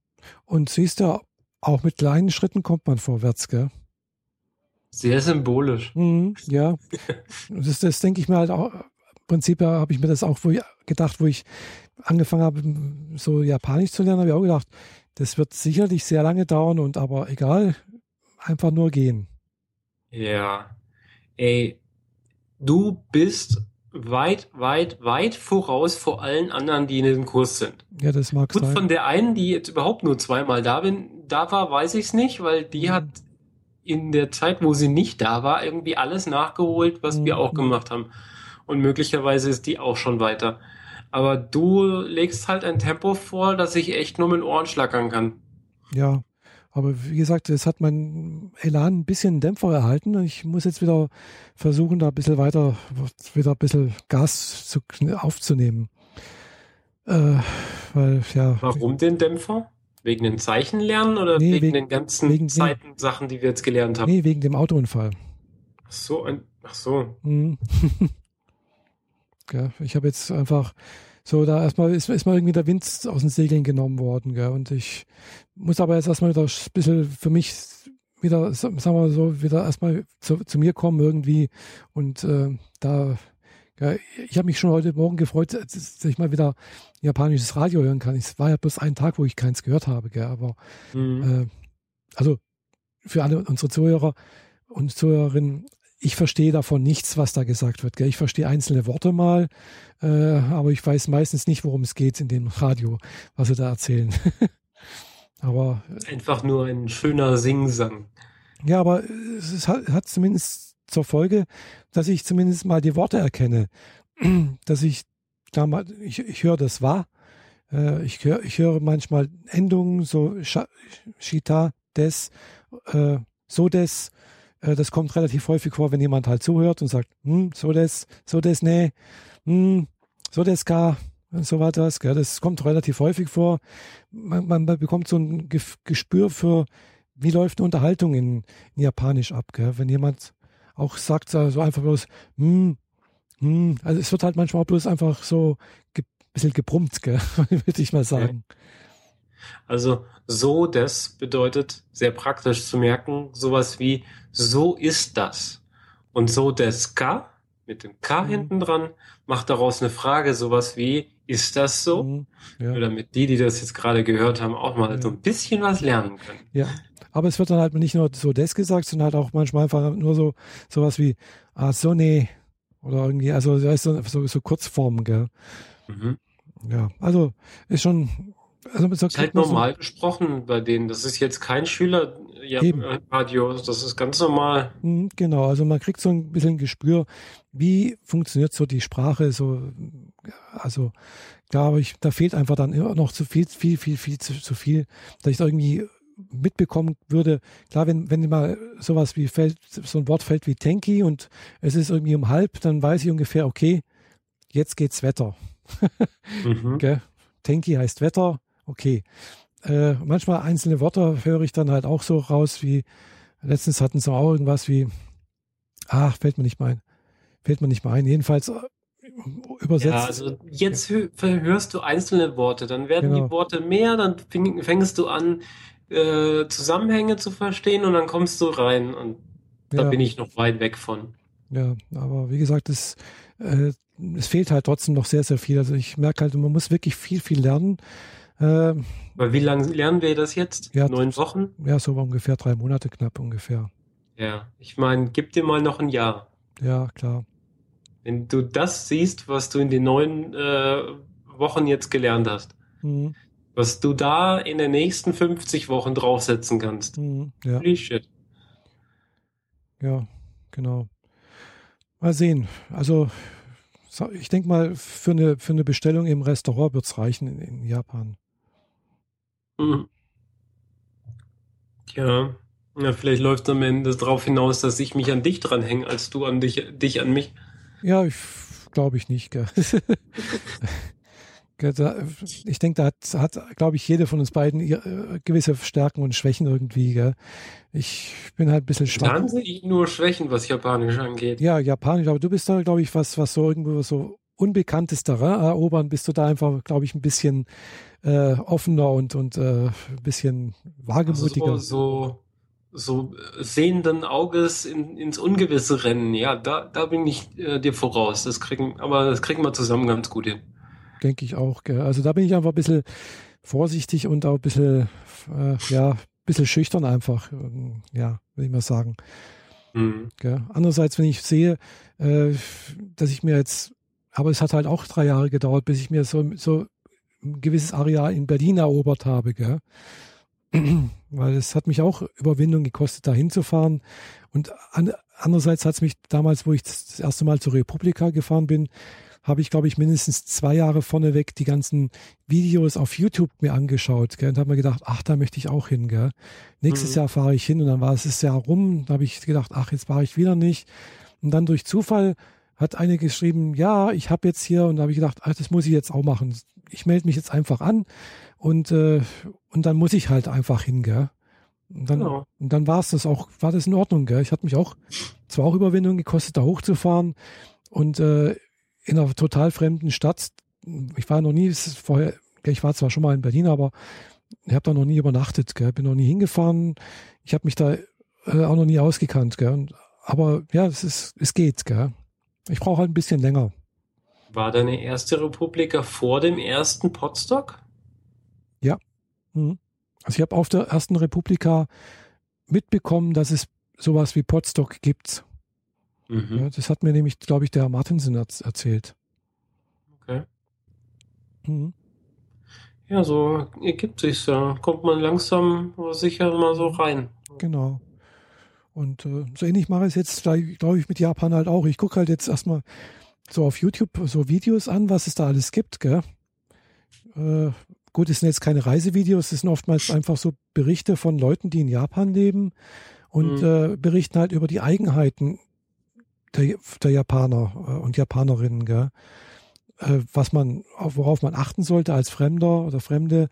Und siehst du, auch mit kleinen Schritten kommt man vorwärts, gell? Sehr symbolisch. Mhm, ja. das, das denke ich mir halt auch. Im Prinzip habe ich mir das auch wo ich, gedacht, wo ich angefangen habe, so Japanisch zu lernen, habe ich auch gedacht, das wird sicherlich sehr lange dauern und aber egal, einfach nur gehen. Ja. Ey, du bist weit, weit, weit voraus vor allen anderen, die in dem Kurs sind. Ja, das mag Gut, sein. von der einen, die jetzt überhaupt nur zweimal da bin, da war, weiß ich es nicht, weil die mhm. hat in der Zeit, wo sie nicht da war, irgendwie alles nachgeholt, was mhm. wir auch gemacht haben. Und möglicherweise ist die auch schon weiter. Aber du legst halt ein Tempo vor, dass ich echt nur mit Ohren schlackern kann. Ja, aber wie gesagt, es hat mein Elan ein bisschen Dämpfer erhalten und ich muss jetzt wieder versuchen, da ein bisschen weiter, wieder ein bisschen Gas zu, aufzunehmen. Äh, weil, ja. Warum den Dämpfer? Wegen den Zeichenlernen oder nee, wegen, wegen, den ganzen wegen, Zeiten, die wir jetzt gelernt haben? Nee, wegen dem Autounfall. Ach so, ein, ach so. Mhm. ja, ich habe jetzt einfach so, da erstmal ist, ist mal irgendwie der Wind aus den Segeln genommen worden, gell? Und ich muss aber jetzt erstmal wieder ein bisschen für mich wieder, sagen wir so, wieder erstmal zu, zu mir kommen irgendwie. Und äh, da, ja, ich habe mich schon heute Morgen gefreut, dass ich mal wieder japanisches Radio hören kann. Es war ja bloß ein Tag, wo ich keins gehört habe, gell? Aber mhm. äh, also für alle unsere Zuhörer und Zuhörerinnen, ich verstehe davon nichts, was da gesagt wird. Gell? Ich verstehe einzelne Worte mal, äh, aber ich weiß meistens nicht, worum es geht in dem Radio, was sie da erzählen. aber einfach nur ein schöner Singsang. Ja, aber es hat, hat zumindest zur Folge, dass ich zumindest mal die Worte erkenne, dass ich da mal, ich, ich höre das wahr. Äh, ich höre ich höre manchmal Endungen, so Shita, des, äh, so des, äh, das kommt relativ häufig vor, wenn jemand halt zuhört und sagt, hm, so das, so das, nee, hm, so das gar, so war das. Gell? Das kommt relativ häufig vor. Man, man bekommt so ein Gespür für, wie läuft eine Unterhaltung in, in Japanisch ab. Gell? Wenn jemand auch sagt, so einfach bloß, hm, hm, also es wird halt manchmal auch bloß einfach so ein bisschen gebrummt, gell? würde ich mal sagen. Also so das bedeutet sehr praktisch zu merken, sowas wie so ist das. Und so des K mit dem K mhm. hinten dran macht daraus eine Frage, sowas wie ist das so? Mhm, ja. Damit die, die das jetzt gerade gehört haben, auch mal ja. so ein bisschen was lernen können. Ja, aber es wird dann halt nicht nur so des gesagt, sondern halt auch manchmal einfach nur so sowas wie ah so nee oder irgendwie, also so, so, so Kurzformen, gell? Mhm. Ja, also ist schon also das ist halt normal so, gesprochen bei denen. Das ist jetzt kein Schüler ja, Radio, das ist ganz normal. Mhm, genau, also man kriegt so ein bisschen ein Gespür, wie funktioniert so die Sprache. So, also glaube ich, da fehlt einfach dann immer noch zu viel, viel, viel, viel zu, zu viel, dass ich da irgendwie mitbekommen würde, klar, wenn, wenn mal sowas wie fällt, so ein Wort fällt wie Tenki und es ist irgendwie um halb, dann weiß ich ungefähr, okay, jetzt geht's Wetter. mhm. Tenki heißt Wetter, okay. Äh, manchmal einzelne Worte höre ich dann halt auch so raus, wie letztens hatten sie auch irgendwas wie, ach, fällt mir nicht mal ein. Fällt mir nicht mal ein. Jedenfalls äh, übersetzt. Ja, also jetzt hörst du einzelne Worte, dann werden genau. die Worte mehr, dann fängst du an, äh, Zusammenhänge zu verstehen und dann kommst du rein und da ja. bin ich noch weit weg von. Ja, aber wie gesagt, es, äh, es fehlt halt trotzdem noch sehr, sehr viel. Also ich merke halt, man muss wirklich viel, viel lernen. Äh, Aber wie lange lernen wir das jetzt? Ja, Neun Wochen? Ja, so ungefähr drei Monate knapp ungefähr. Ja, ich meine, gib dir mal noch ein Jahr. Ja, klar. Wenn du das siehst, was du in den neun äh, Wochen jetzt gelernt hast, mhm. was du da in den nächsten 50 Wochen draufsetzen kannst. Mhm, ja. Holy shit. Ja, genau. Mal sehen. Also, ich denke mal, für eine, für eine Bestellung im Restaurant wird es reichen in, in Japan. Mhm. Ja. ja, vielleicht läuft es am Ende darauf hinaus, dass ich mich an dich dranhänge, als du an dich, dich an mich. Ja, ich glaube ich nicht. Gell. ich denke, da hat, hat glaube ich, jede von uns beiden äh, gewisse Stärken und Schwächen irgendwie. Gell. Ich bin halt ein bisschen schwach. Dann sehe ich nur Schwächen, was Japanisch angeht. Ja, Japanisch, aber du bist da, glaube ich, was, was so irgendwo so unbekanntes Terrain erobern, bist du da einfach, glaube ich, ein bisschen äh, offener und, und äh, ein bisschen wagemutiger. Also so, so, so sehenden Auges in, ins Ungewisse rennen, ja, da, da bin ich äh, dir voraus. Das kriegen, aber das kriegen wir zusammen ganz gut hin. Denke ich auch. Gell. Also da bin ich einfach ein bisschen vorsichtig und auch ein bisschen, äh, ja, ein bisschen schüchtern einfach, ähm, ja, will ich mal sagen. Mhm. Andererseits, wenn ich sehe, äh, dass ich mir jetzt, aber es hat halt auch drei Jahre gedauert, bis ich mir so, so ein gewisses Areal in Berlin erobert habe, gell? weil es hat mich auch Überwindung gekostet, da hinzufahren. Und an, andererseits hat es mich damals, wo ich das erste Mal zur Republika gefahren bin, habe ich, glaube ich, mindestens zwei Jahre vorneweg die ganzen Videos auf YouTube mir angeschaut gell, und habe mir gedacht, ach, da möchte ich auch hin. Gell. Nächstes mhm. Jahr fahre ich hin und dann war es das Jahr rum. Da habe ich gedacht, ach, jetzt fahre ich wieder nicht. Und dann durch Zufall hat eine geschrieben, ja, ich habe jetzt hier und da habe ich gedacht, ach, das muss ich jetzt auch machen. Ich melde mich jetzt einfach an und, äh, und dann muss ich halt einfach hin, gell. Und dann, genau. und dann war es das auch, war das in Ordnung, gell. Ich hatte mich auch, zwar auch Überwindung gekostet, da hochzufahren und äh, in einer total fremden Stadt. Ich war noch nie vorher, ich war zwar schon mal in Berlin, aber ich habe da noch nie übernachtet, gell? bin noch nie hingefahren. Ich habe mich da äh, auch noch nie ausgekannt. Gell? aber ja, es, ist, es geht. Gell? Ich brauche halt ein bisschen länger. War deine erste Republika vor dem ersten Potstock? Ja. Mhm. Also ich habe auf der ersten Republika mitbekommen, dass es sowas wie Potstock gibt. Mhm. Ja, das hat mir nämlich, glaube ich, der Martinsen erzählt. Okay. Mhm. Ja, so ergibt sich ja. Kommt man langsam aber sicher mal so rein. Genau. Und äh, so ähnlich mache ich es jetzt, glaube ich, mit Japan halt auch. Ich gucke halt jetzt erstmal so auf YouTube so Videos an, was es da alles gibt, gell? Äh, gut, es sind jetzt keine Reisevideos, es sind oftmals einfach so Berichte von Leuten, die in Japan leben und mhm. äh, berichten halt über die Eigenheiten der, der Japaner äh, und Japanerinnen, gell? Äh, was man, worauf man achten sollte als Fremder oder Fremde,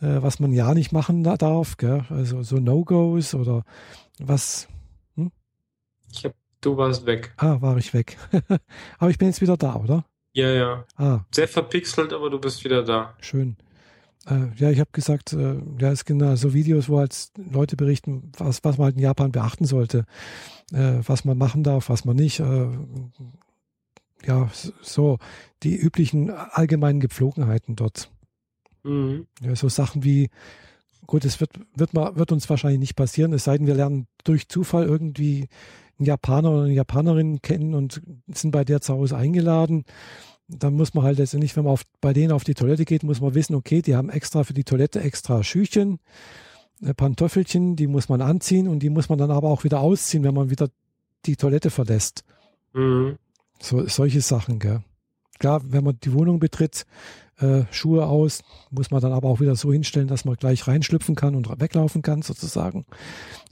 äh, was man ja nicht machen darf, gell? also so No-Gos oder was. Du warst weg. Ah, war ich weg. aber ich bin jetzt wieder da, oder? Ja, ja. Ah. Sehr verpixelt, aber du bist wieder da. Schön. Äh, ja, ich habe gesagt, äh, ja, es gibt so Videos, wo halt Leute berichten, was, was man halt in Japan beachten sollte, äh, was man machen darf, was man nicht. Äh, ja, so die üblichen allgemeinen Gepflogenheiten dort. Mhm. Ja, so Sachen wie, gut, es wird, wird, mal, wird uns wahrscheinlich nicht passieren, es sei denn, wir lernen durch Zufall irgendwie einen Japaner oder eine Japanerin kennen und sind bei der zu Hause eingeladen dann muss man halt letztendlich, wenn man auf, bei denen auf die Toilette geht, muss man wissen, okay, die haben extra für die Toilette extra Schüchen, äh, Pantoffelchen, die muss man anziehen und die muss man dann aber auch wieder ausziehen, wenn man wieder die Toilette verlässt. Mhm. So, solche Sachen, gell. Klar, wenn man die Wohnung betritt, äh, Schuhe aus, muss man dann aber auch wieder so hinstellen, dass man gleich reinschlüpfen kann und weglaufen kann, sozusagen.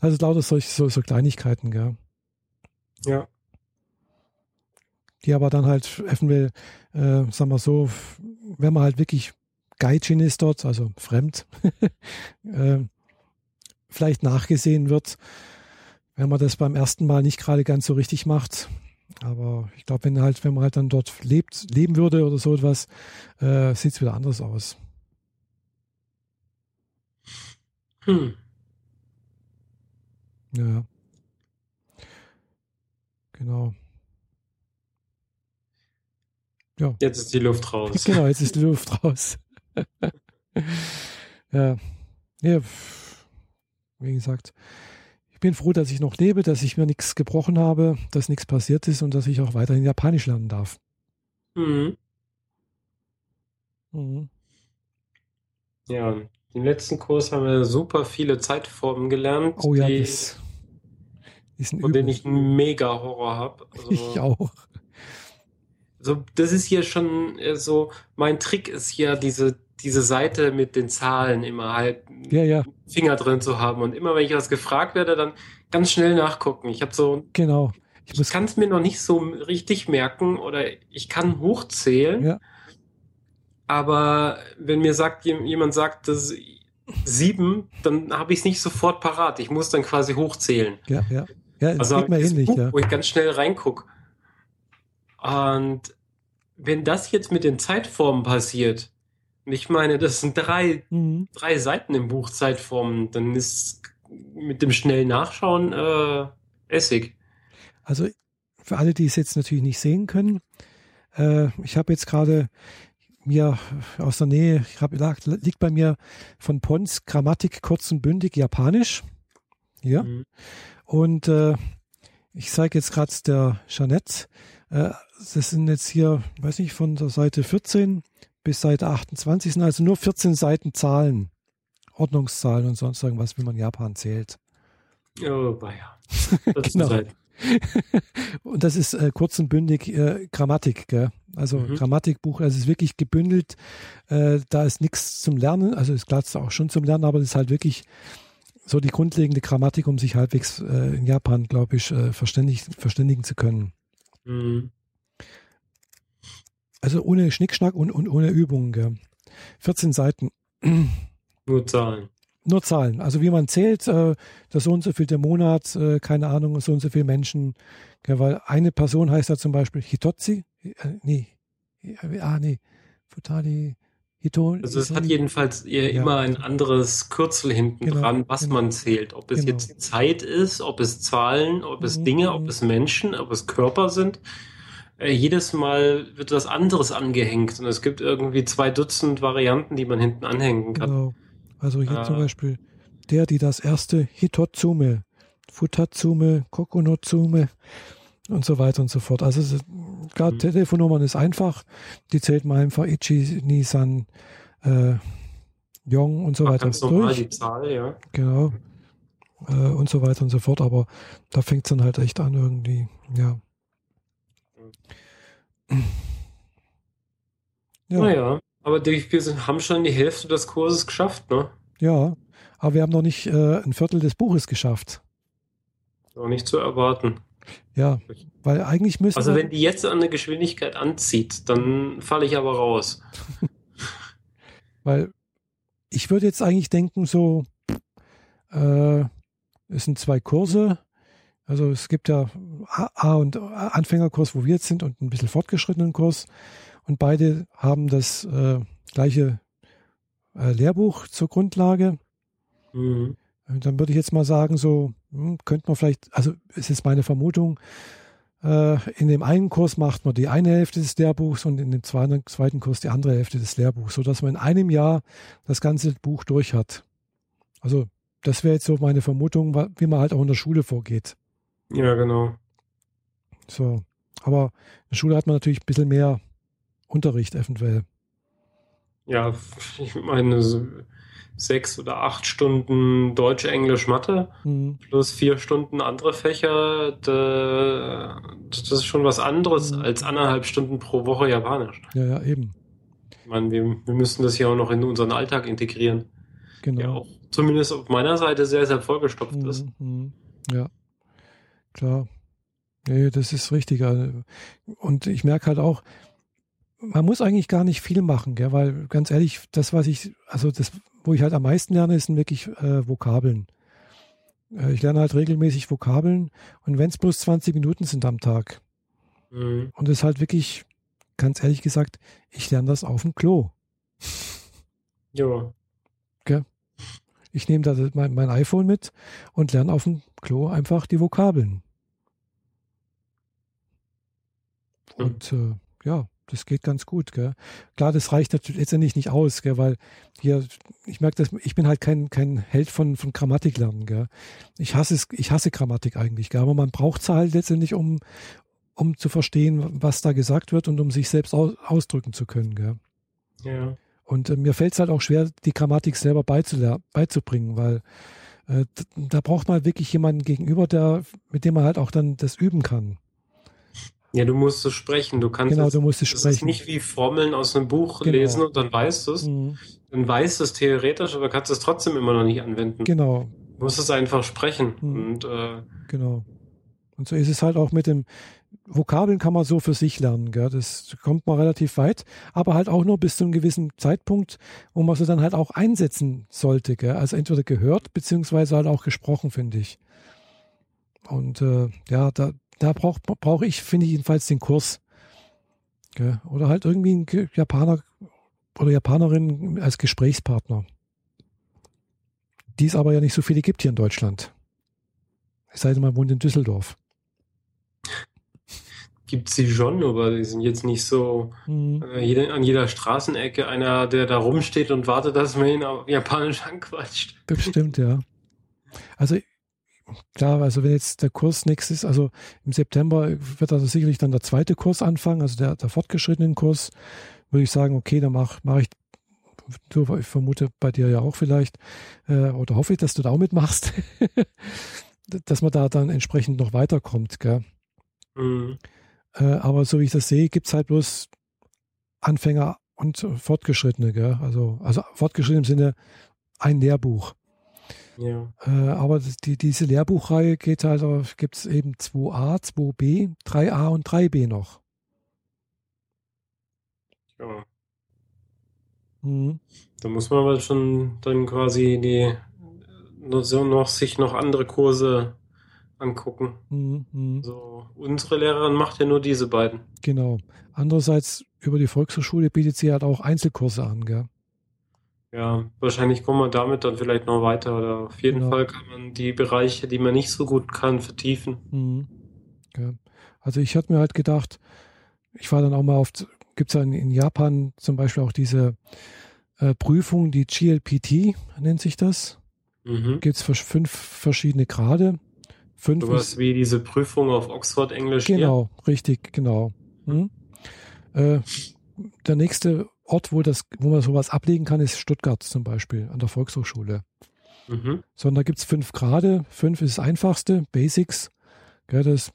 Also lauter solche so, so Kleinigkeiten, gell. Ja die aber dann halt eventuell, äh, sagen wir so, wenn man halt wirklich Gaijin ist dort, also fremd, äh, vielleicht nachgesehen wird, wenn man das beim ersten Mal nicht gerade ganz so richtig macht. Aber ich glaube, wenn halt, wenn man halt dann dort lebt, leben würde oder so etwas, äh, sieht es wieder anders aus. Hm. Ja. Genau. Ja. Jetzt ist die Luft raus. Genau, jetzt ist die Luft raus. ja. ja, wie gesagt, ich bin froh, dass ich noch lebe, dass ich mir nichts gebrochen habe, dass nichts passiert ist und dass ich auch weiterhin Japanisch lernen darf. Mhm. Mhm. Ja, im letzten Kurs haben wir super viele Zeitformen gelernt. Oh ja, die, das ist ein von denen ich einen mega Horror habe. Also, ich auch. So, das ist hier schon äh, so, mein Trick ist hier diese, diese Seite mit den Zahlen immer halt ja, ja. Finger drin zu haben. Und immer wenn ich was gefragt werde, dann ganz schnell nachgucken. Ich habe so. Genau. Ich, ich kann es mir noch nicht so richtig merken oder ich kann hochzählen. Ja. Aber wenn mir sagt, jemand sagt, das sieben, dann habe ich es nicht sofort parat. Ich muss dann quasi hochzählen. Ja, ja. Ja, das also geht mir ähnlich, Buch, ja. Wo ich ganz schnell reingucke. Und wenn das jetzt mit den Zeitformen passiert, ich meine, das sind drei, mhm. drei Seiten im Buch Zeitformen, dann ist mit dem schnellen Nachschauen äh, Essig. Also für alle, die es jetzt natürlich nicht sehen können, äh, ich habe jetzt gerade mir aus der Nähe, ich hab, liegt bei mir von Pons Grammatik kurz und bündig Japanisch. Ja. Mhm. Und äh, ich zeige jetzt gerade der Jeanette äh, das sind jetzt hier, weiß nicht, von der Seite 14 bis Seite 28 sind also nur 14 Seiten Zahlen Ordnungszahlen und sonst irgendwas, wie man Japan zählt. Oh, ja. Das genau. Halt. und das ist äh, kurz und bündig äh, Grammatik, gell? Also mhm. Grammatikbuch, also es ist wirklich gebündelt. Äh, da ist nichts zum Lernen, also ist klar auch schon zum Lernen, aber es ist halt wirklich so die grundlegende Grammatik, um sich halbwegs äh, in Japan, glaube ich, äh, verständig, verständigen zu können. Mhm. Also ohne Schnickschnack und, und ohne Übungen. Gell? 14 Seiten. Nur Zahlen. Nur Zahlen. Also wie man zählt, äh, das so und so viel der Monat, äh, keine Ahnung, so und so viele Menschen. Gell? Weil eine Person heißt da zum Beispiel Hitotzi. Äh, nee. Ah, nee. Futari. Hito, also es hat jedenfalls ja. immer ein anderes Kürzel hinten genau, dran, was genau. man zählt. Ob es genau. jetzt Zeit ist, ob es Zahlen, ob es mhm. Dinge, ob mhm. es Menschen, ob es Körper sind. Äh, jedes Mal wird was anderes angehängt und es gibt irgendwie zwei Dutzend Varianten, die man hinten anhängen kann. Genau. Also hier äh, zum Beispiel der, die das erste Hitotsume, Futatsume, Kokonotsume und so weiter und so fort. Also gerade mhm. Telefonnummern ist einfach. Die zählt man einfach Ichi, Nisan, äh, Yong und so Ach, weiter ganz durch. Normal die Zahl, ja. Genau. Äh, und so weiter und so fort. Aber da fängt es dann halt echt an irgendwie, ja. Ja. Naja, aber wir haben schon die Hälfte des Kurses geschafft, ne? Ja, aber wir haben noch nicht äh, ein Viertel des Buches geschafft. Noch nicht zu erwarten. Ja, weil eigentlich müssen Also wenn die jetzt an der Geschwindigkeit anzieht, dann falle ich aber raus. weil ich würde jetzt eigentlich denken, so, äh, es sind zwei Kurse, also es gibt ja A und Anfängerkurs, wo wir jetzt sind, und ein bisschen fortgeschrittenen Kurs. Und beide haben das äh, gleiche äh, Lehrbuch zur Grundlage. Mhm. Dann würde ich jetzt mal sagen, so hm, könnte man vielleicht, also es ist meine Vermutung, äh, in dem einen Kurs macht man die eine Hälfte des Lehrbuchs und in dem zweiten, zweiten Kurs die andere Hälfte des Lehrbuchs, sodass man in einem Jahr das ganze Buch durch hat. Also das wäre jetzt so meine Vermutung, wie man halt auch in der Schule vorgeht. Ja, genau. So. Aber in der Schule hat man natürlich ein bisschen mehr Unterricht eventuell. Ja, ich meine, sechs oder acht Stunden Deutsch, Englisch, Mathe mhm. plus vier Stunden andere Fächer, das ist schon was anderes mhm. als anderthalb Stunden pro Woche Japanisch. Ja, ja, eben. Ich meine, wir, wir müssen das ja auch noch in unseren Alltag integrieren. Genau. Der auch zumindest auf meiner Seite sehr, sehr vollgestopft mhm. ist. Mhm. Ja klar. Nee, das ist richtig. Also, und ich merke halt auch, man muss eigentlich gar nicht viel machen, gell? weil ganz ehrlich, das, was ich, also das, wo ich halt am meisten lerne, sind wirklich äh, Vokabeln. Äh, ich lerne halt regelmäßig Vokabeln und wenn es bloß 20 Minuten sind am Tag. Mhm. Und es ist halt wirklich, ganz ehrlich gesagt, ich lerne das auf dem Klo. Ja. Gell? Ich nehme da mein, mein iPhone mit und lerne auf dem Klo einfach die Vokabeln. Und äh, ja, das geht ganz gut. Gell? Klar, das reicht natürlich letztendlich nicht aus, gell? weil hier, ich merke, dass ich bin halt kein, kein Held von, von Grammatik lernen. Gell? Ich hasse es, ich hasse Grammatik eigentlich, gell? aber man braucht es halt letztendlich, um, um zu verstehen, was da gesagt wird und um sich selbst aus, ausdrücken zu können. Gell? Ja. Und äh, mir fällt es halt auch schwer, die Grammatik selber beizubringen, weil äh, da braucht man wirklich jemanden gegenüber, der, mit dem man halt auch dann das üben kann. Ja, du musst es sprechen. Du kannst genau, es, du musst es sprechen. ist nicht wie Formeln aus einem Buch genau. lesen und dann weißt du es. Mhm. Dann weißt du es theoretisch, aber kannst es trotzdem immer noch nicht anwenden. Genau. Du musst es einfach sprechen. Mhm. Und, äh, genau. Und so ist es halt auch mit dem Vokabeln kann man so für sich lernen. Gell? Das kommt man relativ weit, aber halt auch nur bis zu einem gewissen Zeitpunkt, wo man sie dann halt auch einsetzen sollte. Gell? Also entweder gehört, beziehungsweise halt auch gesprochen, finde ich. Und äh, ja, da, da brauche brauch ich, finde ich jedenfalls den Kurs. Gell? Oder halt irgendwie ein Japaner oder Japanerin als Gesprächspartner. Die es aber ja nicht so viele gibt hier in Deutschland. Es sei denn, man wohnt in Düsseldorf. Gibt sie schon, aber die sind jetzt nicht so mhm. äh, jede, an jeder Straßenecke einer, der da rumsteht und wartet, dass man ihn auf Japanisch anquatscht. Bestimmt, ja. Also klar, also wenn jetzt der Kurs nächstes, also im September wird also sicherlich dann der zweite Kurs anfangen, also der, der fortgeschrittenen Kurs, würde ich sagen, okay, dann mache mach ich du, ich vermute bei dir ja auch vielleicht, äh, oder hoffe ich, dass du da auch mitmachst, dass man da dann entsprechend noch weiterkommt. Gell? Mhm. Äh, aber so wie ich das sehe, gibt es halt bloß Anfänger und Fortgeschrittene. Gell? Also, also fortgeschritten im Sinne ein Lehrbuch. Ja. Äh, aber die, diese Lehrbuchreihe geht halt, gibt es eben 2a, 2b, 3a und 3b noch. Ja. Mhm. Da muss man aber schon dann quasi die so noch sich noch andere Kurse angucken. Mhm. mhm. So, unsere Lehrerin macht ja nur diese beiden. Genau. Andererseits über die Volkshochschule bietet sie halt auch Einzelkurse an, gell? Ja, wahrscheinlich kommt man damit dann vielleicht noch weiter oder auf jeden genau. Fall kann man die Bereiche, die man nicht so gut kann, vertiefen. Mhm. Ja. Also ich hatte mir halt gedacht, ich war dann auch mal auf gibt es in, in, Japan zum Beispiel auch diese äh, Prüfung, die GLPT nennt sich das. Mhm. Gibt es fünf verschiedene Grade. Fünf so was wie diese Prüfung auf Oxford Englisch. Genau, hier. richtig, genau. Mhm. Äh, der nächste Ort, wo, das, wo man sowas ablegen kann, ist Stuttgart zum Beispiel an der Volkshochschule. Mhm. Sondern da gibt es fünf Grade. Fünf ist das einfachste, Basics. Gell, das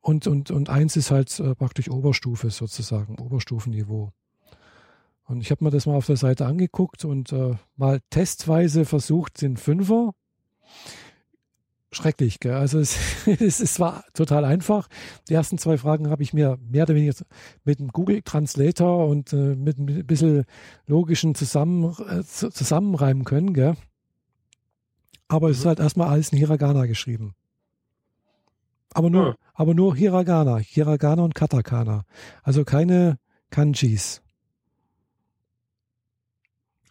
und, und, und eins ist halt äh, praktisch Oberstufe sozusagen, Oberstufenniveau. Und ich habe mir das mal auf der Seite angeguckt und äh, mal testweise versucht, den Fünfer. Schrecklich, gell? Also es, es, es war total einfach. Die ersten zwei Fragen habe ich mir mehr oder weniger mit einem Google Translator und äh, mit ein bisschen logischen Zusammen, äh, zusammenreimen können, gell? Aber mhm. es ist mhm. halt erstmal alles in Hiragana geschrieben. Aber nur, ja. aber nur Hiragana, Hiragana und Katakana. Also keine Kanjis.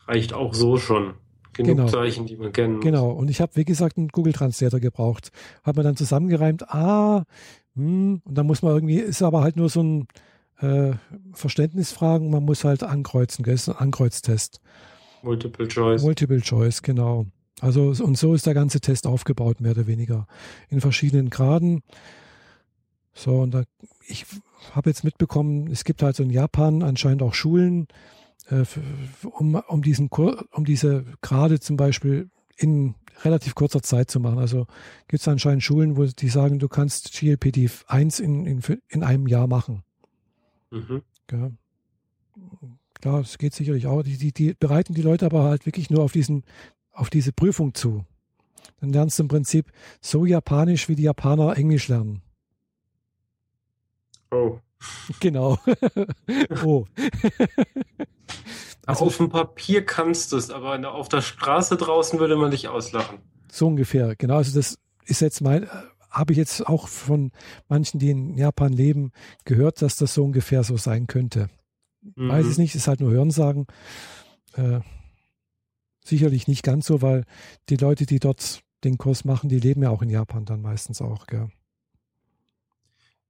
Reicht auch so schon. Genug genau. Zeichen, die man kennen muss. Genau. Und ich habe, wie gesagt, einen Google Translator gebraucht. Hat man dann zusammengereimt, ah, hm, und dann muss man irgendwie, ist aber halt nur so ein äh, Verständnisfragen, man muss halt ankreuzen, gell? ist ein Ankreuztest. Multiple Choice. Multiple Choice, genau. Also, und so ist der ganze Test aufgebaut, mehr oder weniger. In verschiedenen Graden. So, und da, ich habe jetzt mitbekommen, es gibt halt so in Japan anscheinend auch Schulen, um, um, diesen, um diese Grade zum Beispiel in relativ kurzer Zeit zu machen. Also gibt es anscheinend Schulen, wo die sagen, du kannst GLPD 1 in, in, in einem Jahr machen. Mhm. Ja. Klar, es geht sicherlich auch. Die, die, die bereiten die Leute aber halt wirklich nur auf diesen auf diese Prüfung zu. Dann lernst du im Prinzip so japanisch, wie die Japaner Englisch lernen. Oh. Genau. oh. also, auf dem Papier kannst du es, aber auf der Straße draußen würde man dich auslachen. So ungefähr, genau. Also das ist jetzt mein, habe ich jetzt auch von manchen, die in Japan leben, gehört, dass das so ungefähr so sein könnte. Mhm. Weiß es nicht, ist halt nur Hörensagen. Äh, sicherlich nicht ganz so, weil die Leute, die dort den Kurs machen, die leben ja auch in Japan dann meistens auch, gell?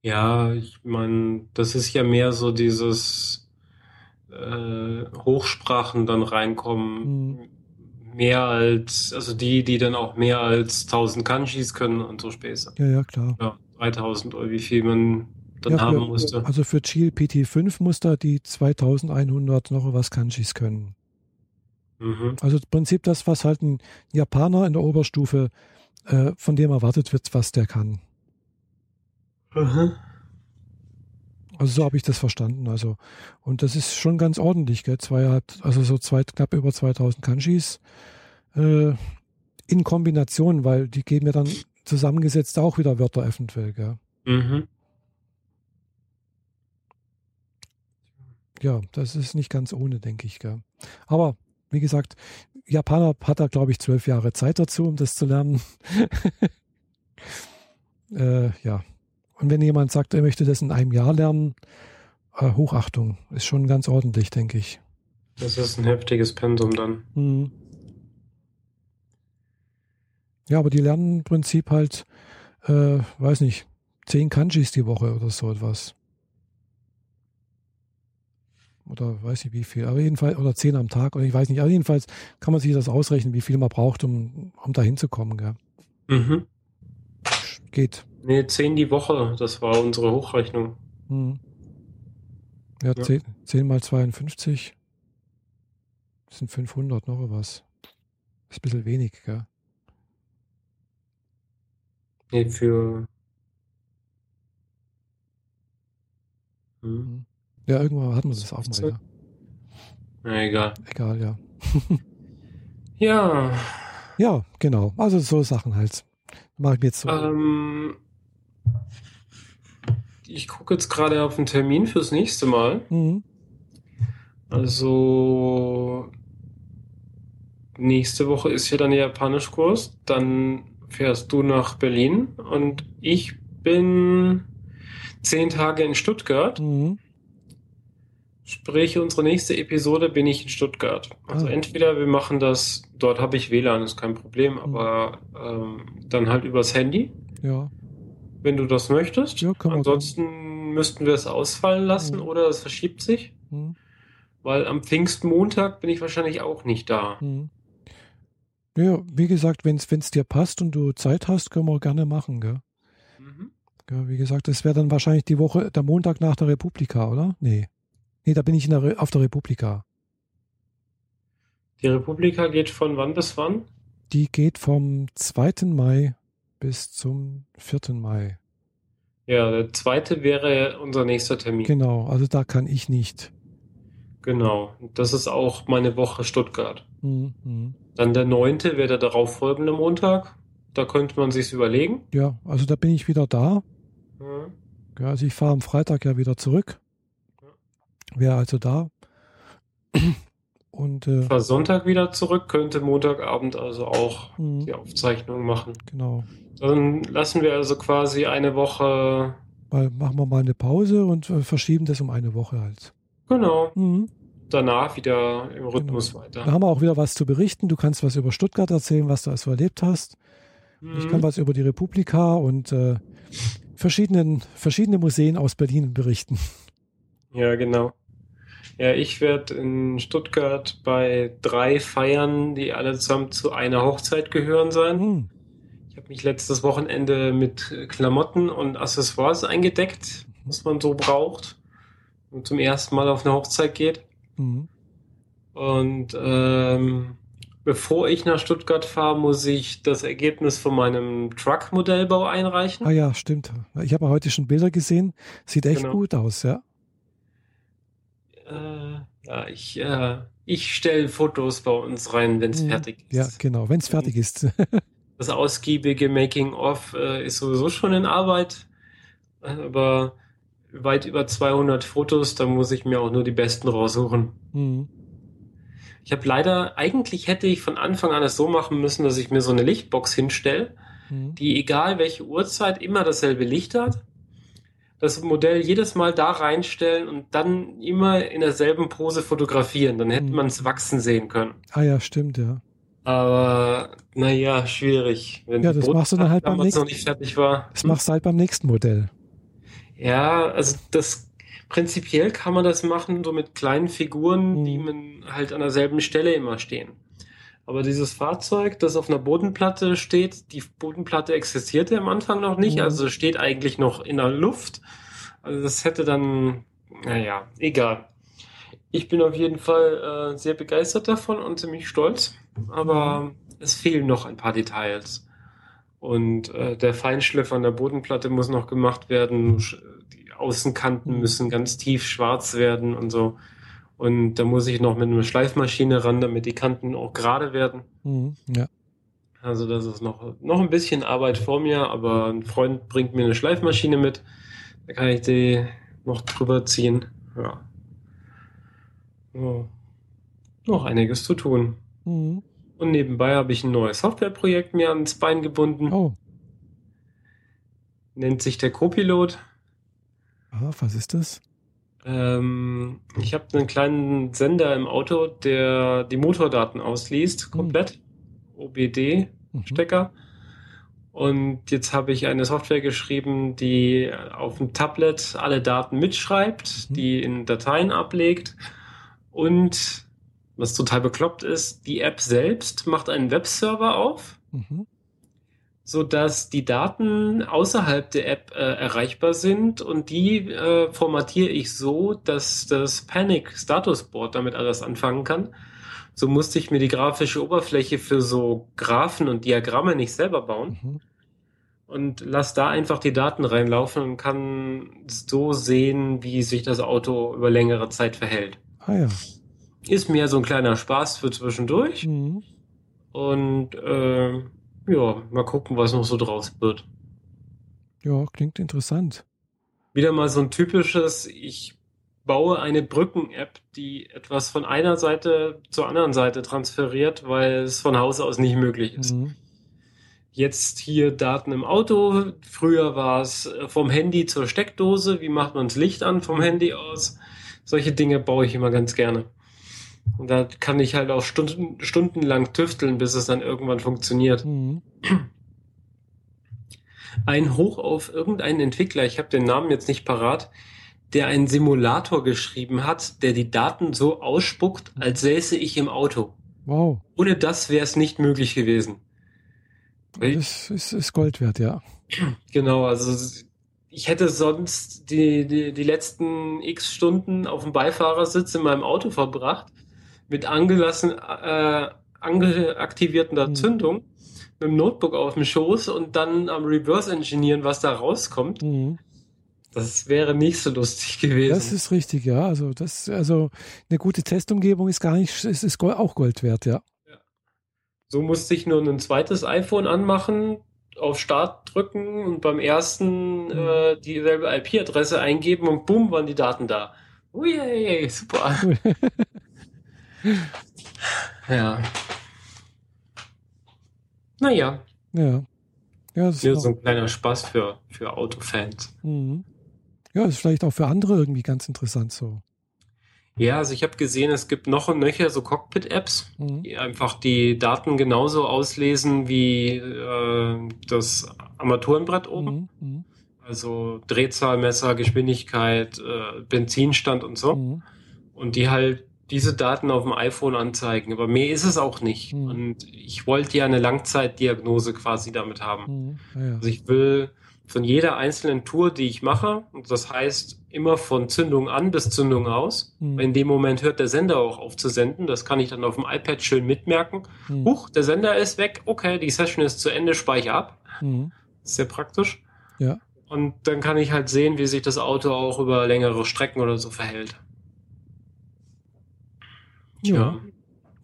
Ja, ich meine, das ist ja mehr so dieses äh, Hochsprachen dann reinkommen. Mhm. Mehr als, also die, die dann auch mehr als 1000 Kanjis können und so Späße. Ja, ja, klar. Ja, 3000 oder wie viel man dann ja, haben musste. Also für Chil PT5 muss da die 2100 noch was Kanjis können. Mhm. Also im Prinzip das, was halt ein Japaner in der Oberstufe, äh, von dem erwartet wird, was der kann. Mhm. Also so habe ich das verstanden. Also und das ist schon ganz ordentlich, gell? Zwei also so zwei, knapp über 2000 Kanjis äh, in Kombination, weil die geben ja dann zusammengesetzt auch wieder Wörter eventuell, gell? Mhm. Ja, das ist nicht ganz ohne, denke ich, gell? Aber wie gesagt, Japaner hat da, glaube ich, zwölf Jahre Zeit dazu, um das zu lernen. äh, ja. Und wenn jemand sagt, er möchte das in einem Jahr lernen, äh, Hochachtung, ist schon ganz ordentlich, denke ich. Das ist ein heftiges Pensum dann. Mhm. Ja, aber die lernen im Prinzip halt, äh, weiß nicht, zehn Kanjis die Woche oder so etwas oder weiß nicht wie viel, aber jedenfalls, oder zehn am Tag, oder ich weiß nicht, aber jedenfalls kann man sich das ausrechnen, wie viel man braucht, um, um da hinzukommen. Gell? Mhm. Geht. Nee, zehn die Woche, das war unsere Hochrechnung. Mhm. Ja, ja. 10, 10 mal 52 Das sind 500 noch was. Ist ein bisschen wenig, gell? Nee, für. Hm. hm. Ja, irgendwann hatten wir das auch mal, ja. Na, egal. Egal, ja. ja. Ja, genau. Also so Sachen halt. Mache ich mir jetzt so. Ähm, ich gucke jetzt gerade auf den Termin fürs nächste Mal. Mhm. Also nächste Woche ist ja dann der Japanischkurs. Dann fährst du nach Berlin und ich bin zehn Tage in Stuttgart. Mhm. Sprich, unsere nächste Episode bin ich in Stuttgart. Also ah. entweder wir machen das, dort habe ich WLAN, ist kein Problem, mhm. aber ähm, dann halt übers Handy. Ja. Wenn du das möchtest. Ja, kann man Ansonsten machen. müssten wir es ausfallen lassen mhm. oder es verschiebt sich. Mhm. Weil am Pfingstmontag bin ich wahrscheinlich auch nicht da. Mhm. Ja, wie gesagt, wenn es dir passt und du Zeit hast, können wir gerne machen, gell? Mhm. Ja, wie gesagt, das wäre dann wahrscheinlich die Woche, der Montag nach der Republika, oder? Nee. Nee, da bin ich der, auf der Republika. Die Republika geht von wann bis wann? Die geht vom 2. Mai bis zum 4. Mai. Ja, der zweite wäre unser nächster Termin. Genau, also da kann ich nicht. Genau, das ist auch meine Woche Stuttgart. Mhm. Dann der neunte wäre der darauffolgende Montag. Da könnte man sich überlegen. Ja, also da bin ich wieder da. Mhm. Ja, also ich fahre am Freitag ja wieder zurück. Wäre also da. Und, äh, War Sonntag wieder zurück, könnte Montagabend also auch mhm. die Aufzeichnung machen. Genau. Dann lassen wir also quasi eine Woche. Mal, machen wir mal eine Pause und äh, verschieben das um eine Woche halt. Genau. Mhm. Danach wieder im Rhythmus genau. weiter. Da haben wir auch wieder was zu berichten. Du kannst was über Stuttgart erzählen, was du also erlebt hast. Mhm. Ich kann was über die Republika und äh, verschiedenen, verschiedene Museen aus Berlin berichten. Ja, genau. Ja, ich werde in Stuttgart bei drei Feiern, die alle zusammen zu einer Hochzeit gehören sein. Mhm. Ich habe mich letztes Wochenende mit Klamotten und Accessoires eingedeckt, was man so braucht und zum ersten Mal auf eine Hochzeit geht. Mhm. Und ähm, bevor ich nach Stuttgart fahre, muss ich das Ergebnis von meinem Truck-Modellbau einreichen. Ah ja, stimmt. Ich habe heute schon Bilder gesehen. Sieht echt genau. gut aus, ja. Äh, ja, ich, äh, ich stelle Fotos bei uns rein, wenn es mhm. fertig ist. Ja, genau, wenn es fertig ist. das ausgiebige Making-of äh, ist sowieso schon in Arbeit, aber weit über 200 Fotos, da muss ich mir auch nur die besten raussuchen. Mhm. Ich habe leider, eigentlich hätte ich von Anfang an es so machen müssen, dass ich mir so eine Lichtbox hinstelle, mhm. die egal welche Uhrzeit immer dasselbe Licht hat das Modell jedes Mal da reinstellen und dann immer in derselben Pose fotografieren. Dann hätte hm. man es wachsen sehen können. Ah ja, stimmt, ja. Aber naja, schwierig. Wenn ja, das machst du dann halt beim nächsten. noch nicht fertig war. Das machst du halt beim nächsten Modell. Ja, also das prinzipiell kann man das machen, so mit kleinen Figuren, hm. die man halt an derselben Stelle immer stehen. Aber dieses Fahrzeug, das auf einer Bodenplatte steht, die Bodenplatte existierte am Anfang noch nicht, mhm. also steht eigentlich noch in der Luft. Also das hätte dann, naja, egal. Ich bin auf jeden Fall äh, sehr begeistert davon und ziemlich stolz, aber mhm. es fehlen noch ein paar Details. Und äh, der Feinschliff an der Bodenplatte muss noch gemacht werden. Die Außenkanten mhm. müssen ganz tief schwarz werden und so. Und da muss ich noch mit einer Schleifmaschine ran, damit die Kanten auch gerade werden. Mhm, ja. Also das ist noch, noch ein bisschen Arbeit vor mir, aber ein Freund bringt mir eine Schleifmaschine mit. Da kann ich die noch drüber ziehen. Ja. ja. Noch einiges zu tun. Mhm. Und nebenbei habe ich ein neues Softwareprojekt mir ans Bein gebunden. Oh. Nennt sich der Copilot. Ah, was ist das? Ähm, ich habe einen kleinen Sender im Auto, der die Motordaten ausliest, komplett. Mhm. OBD-Stecker. Mhm. Und jetzt habe ich eine Software geschrieben, die auf dem Tablet alle Daten mitschreibt, mhm. die in Dateien ablegt. Und was total bekloppt ist, die App selbst macht einen Webserver auf. Mhm so dass die Daten außerhalb der App äh, erreichbar sind und die äh, formatiere ich so, dass das Panic Status Board damit alles anfangen kann, So musste ich mir die grafische Oberfläche für so Graphen und Diagramme nicht selber bauen. Mhm. Und lass da einfach die Daten reinlaufen und kann so sehen, wie sich das Auto über längere Zeit verhält. Ah ja. Ist mir so ein kleiner Spaß für zwischendurch. Mhm. Und äh, ja, mal gucken, was noch so draus wird. Ja, klingt interessant. Wieder mal so ein typisches, ich baue eine Brücken-App, die etwas von einer Seite zur anderen Seite transferiert, weil es von Haus aus nicht möglich ist. Mhm. Jetzt hier Daten im Auto. Früher war es vom Handy zur Steckdose. Wie macht man das Licht an vom Handy aus? Solche Dinge baue ich immer ganz gerne. Und da kann ich halt auch Stunden, stundenlang tüfteln, bis es dann irgendwann funktioniert. Mhm. Ein Hoch auf irgendeinen Entwickler, ich habe den Namen jetzt nicht parat, der einen Simulator geschrieben hat, der die Daten so ausspuckt, als säße ich im Auto. Wow. Ohne das wäre es nicht möglich gewesen. Das ist, ist Gold wert, ja. Genau, also ich hätte sonst die, die, die letzten x Stunden auf dem Beifahrersitz in meinem Auto verbracht, mit angelassen, äh, angeaktivierten hm. Zündung, mit dem Notebook auf dem Schoß und dann am Reverse Engineeren, was da rauskommt. Mhm. Das wäre nicht so lustig gewesen. Das ist richtig, ja. Also das, also eine gute Testumgebung ist gar nicht, ist, ist auch Gold wert, ja. ja. So musste ich nur ein zweites iPhone anmachen, auf Start drücken und beim ersten mhm. äh, dieselbe IP-Adresse eingeben und bumm, waren die Daten da. Ui, super. ja. Naja. Ja. Ja, das ist so ein kleiner Spaß für, für Autofans. Mhm. Ja, ist vielleicht auch für andere irgendwie ganz interessant so. Ja, also ich habe gesehen, es gibt noch und nöcher so Cockpit-Apps, mhm. die einfach die Daten genauso auslesen wie äh, das Armaturenbrett oben. Mhm. mhm. Also Drehzahlmesser, Geschwindigkeit, äh, Benzinstand und so. Mhm. Und die halt diese Daten auf dem iPhone anzeigen. Aber mehr ist es auch nicht. Mhm. Und ich wollte ja eine Langzeitdiagnose quasi damit haben. Mhm. Ja. Also ich will von jeder einzelnen Tour, die ich mache, und das heißt immer von Zündung an bis Zündung aus. Mhm. In dem Moment hört der Sender auch auf zu senden. Das kann ich dann auf dem iPad schön mitmerken. Mhm. Huch, der Sender ist weg. Okay, die Session ist zu Ende, speichere ab. Mhm. Sehr praktisch. Ja. Und dann kann ich halt sehen, wie sich das Auto auch über längere Strecken oder so verhält. Ja, ja.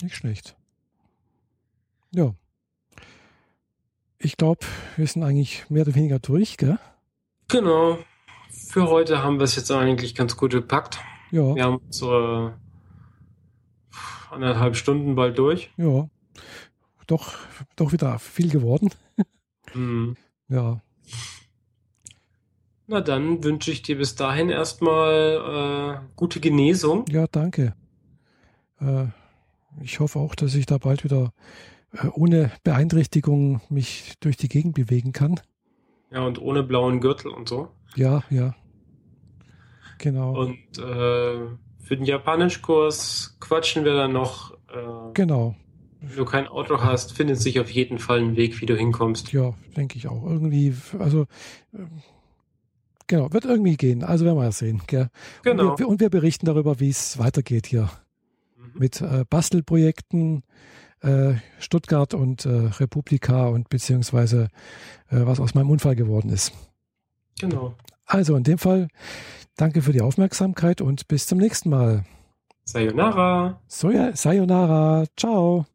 nicht schlecht. Ja. Ich glaube, wir sind eigentlich mehr oder weniger durch, gell? Genau. Für heute haben wir es jetzt eigentlich ganz gut gepackt. Ja. Wir haben so anderthalb Stunden bald durch. Ja. Doch, doch wieder viel geworden. Mhm. Ja. Na dann wünsche ich dir bis dahin erstmal äh, gute Genesung. Ja, danke. Äh, ich hoffe auch, dass ich da bald wieder äh, ohne Beeinträchtigung mich durch die Gegend bewegen kann. Ja, und ohne blauen Gürtel und so. Ja, ja. Genau. Und äh, für den Japanischkurs quatschen wir dann noch. Äh, genau. Wenn du kein Auto hast, findet sich auf jeden Fall ein Weg, wie du hinkommst. Ja, denke ich auch. Irgendwie, also äh, genau, wird irgendwie gehen. Also werden wir ja sehen. Gell? Genau. Und wir, und wir berichten darüber, wie es weitergeht hier. Mit äh, Bastelprojekten, äh, Stuttgart und äh, Republika und beziehungsweise äh, was aus meinem Unfall geworden ist. Genau. Also in dem Fall danke für die Aufmerksamkeit und bis zum nächsten Mal. Sayonara. So, ja, sayonara. Ciao.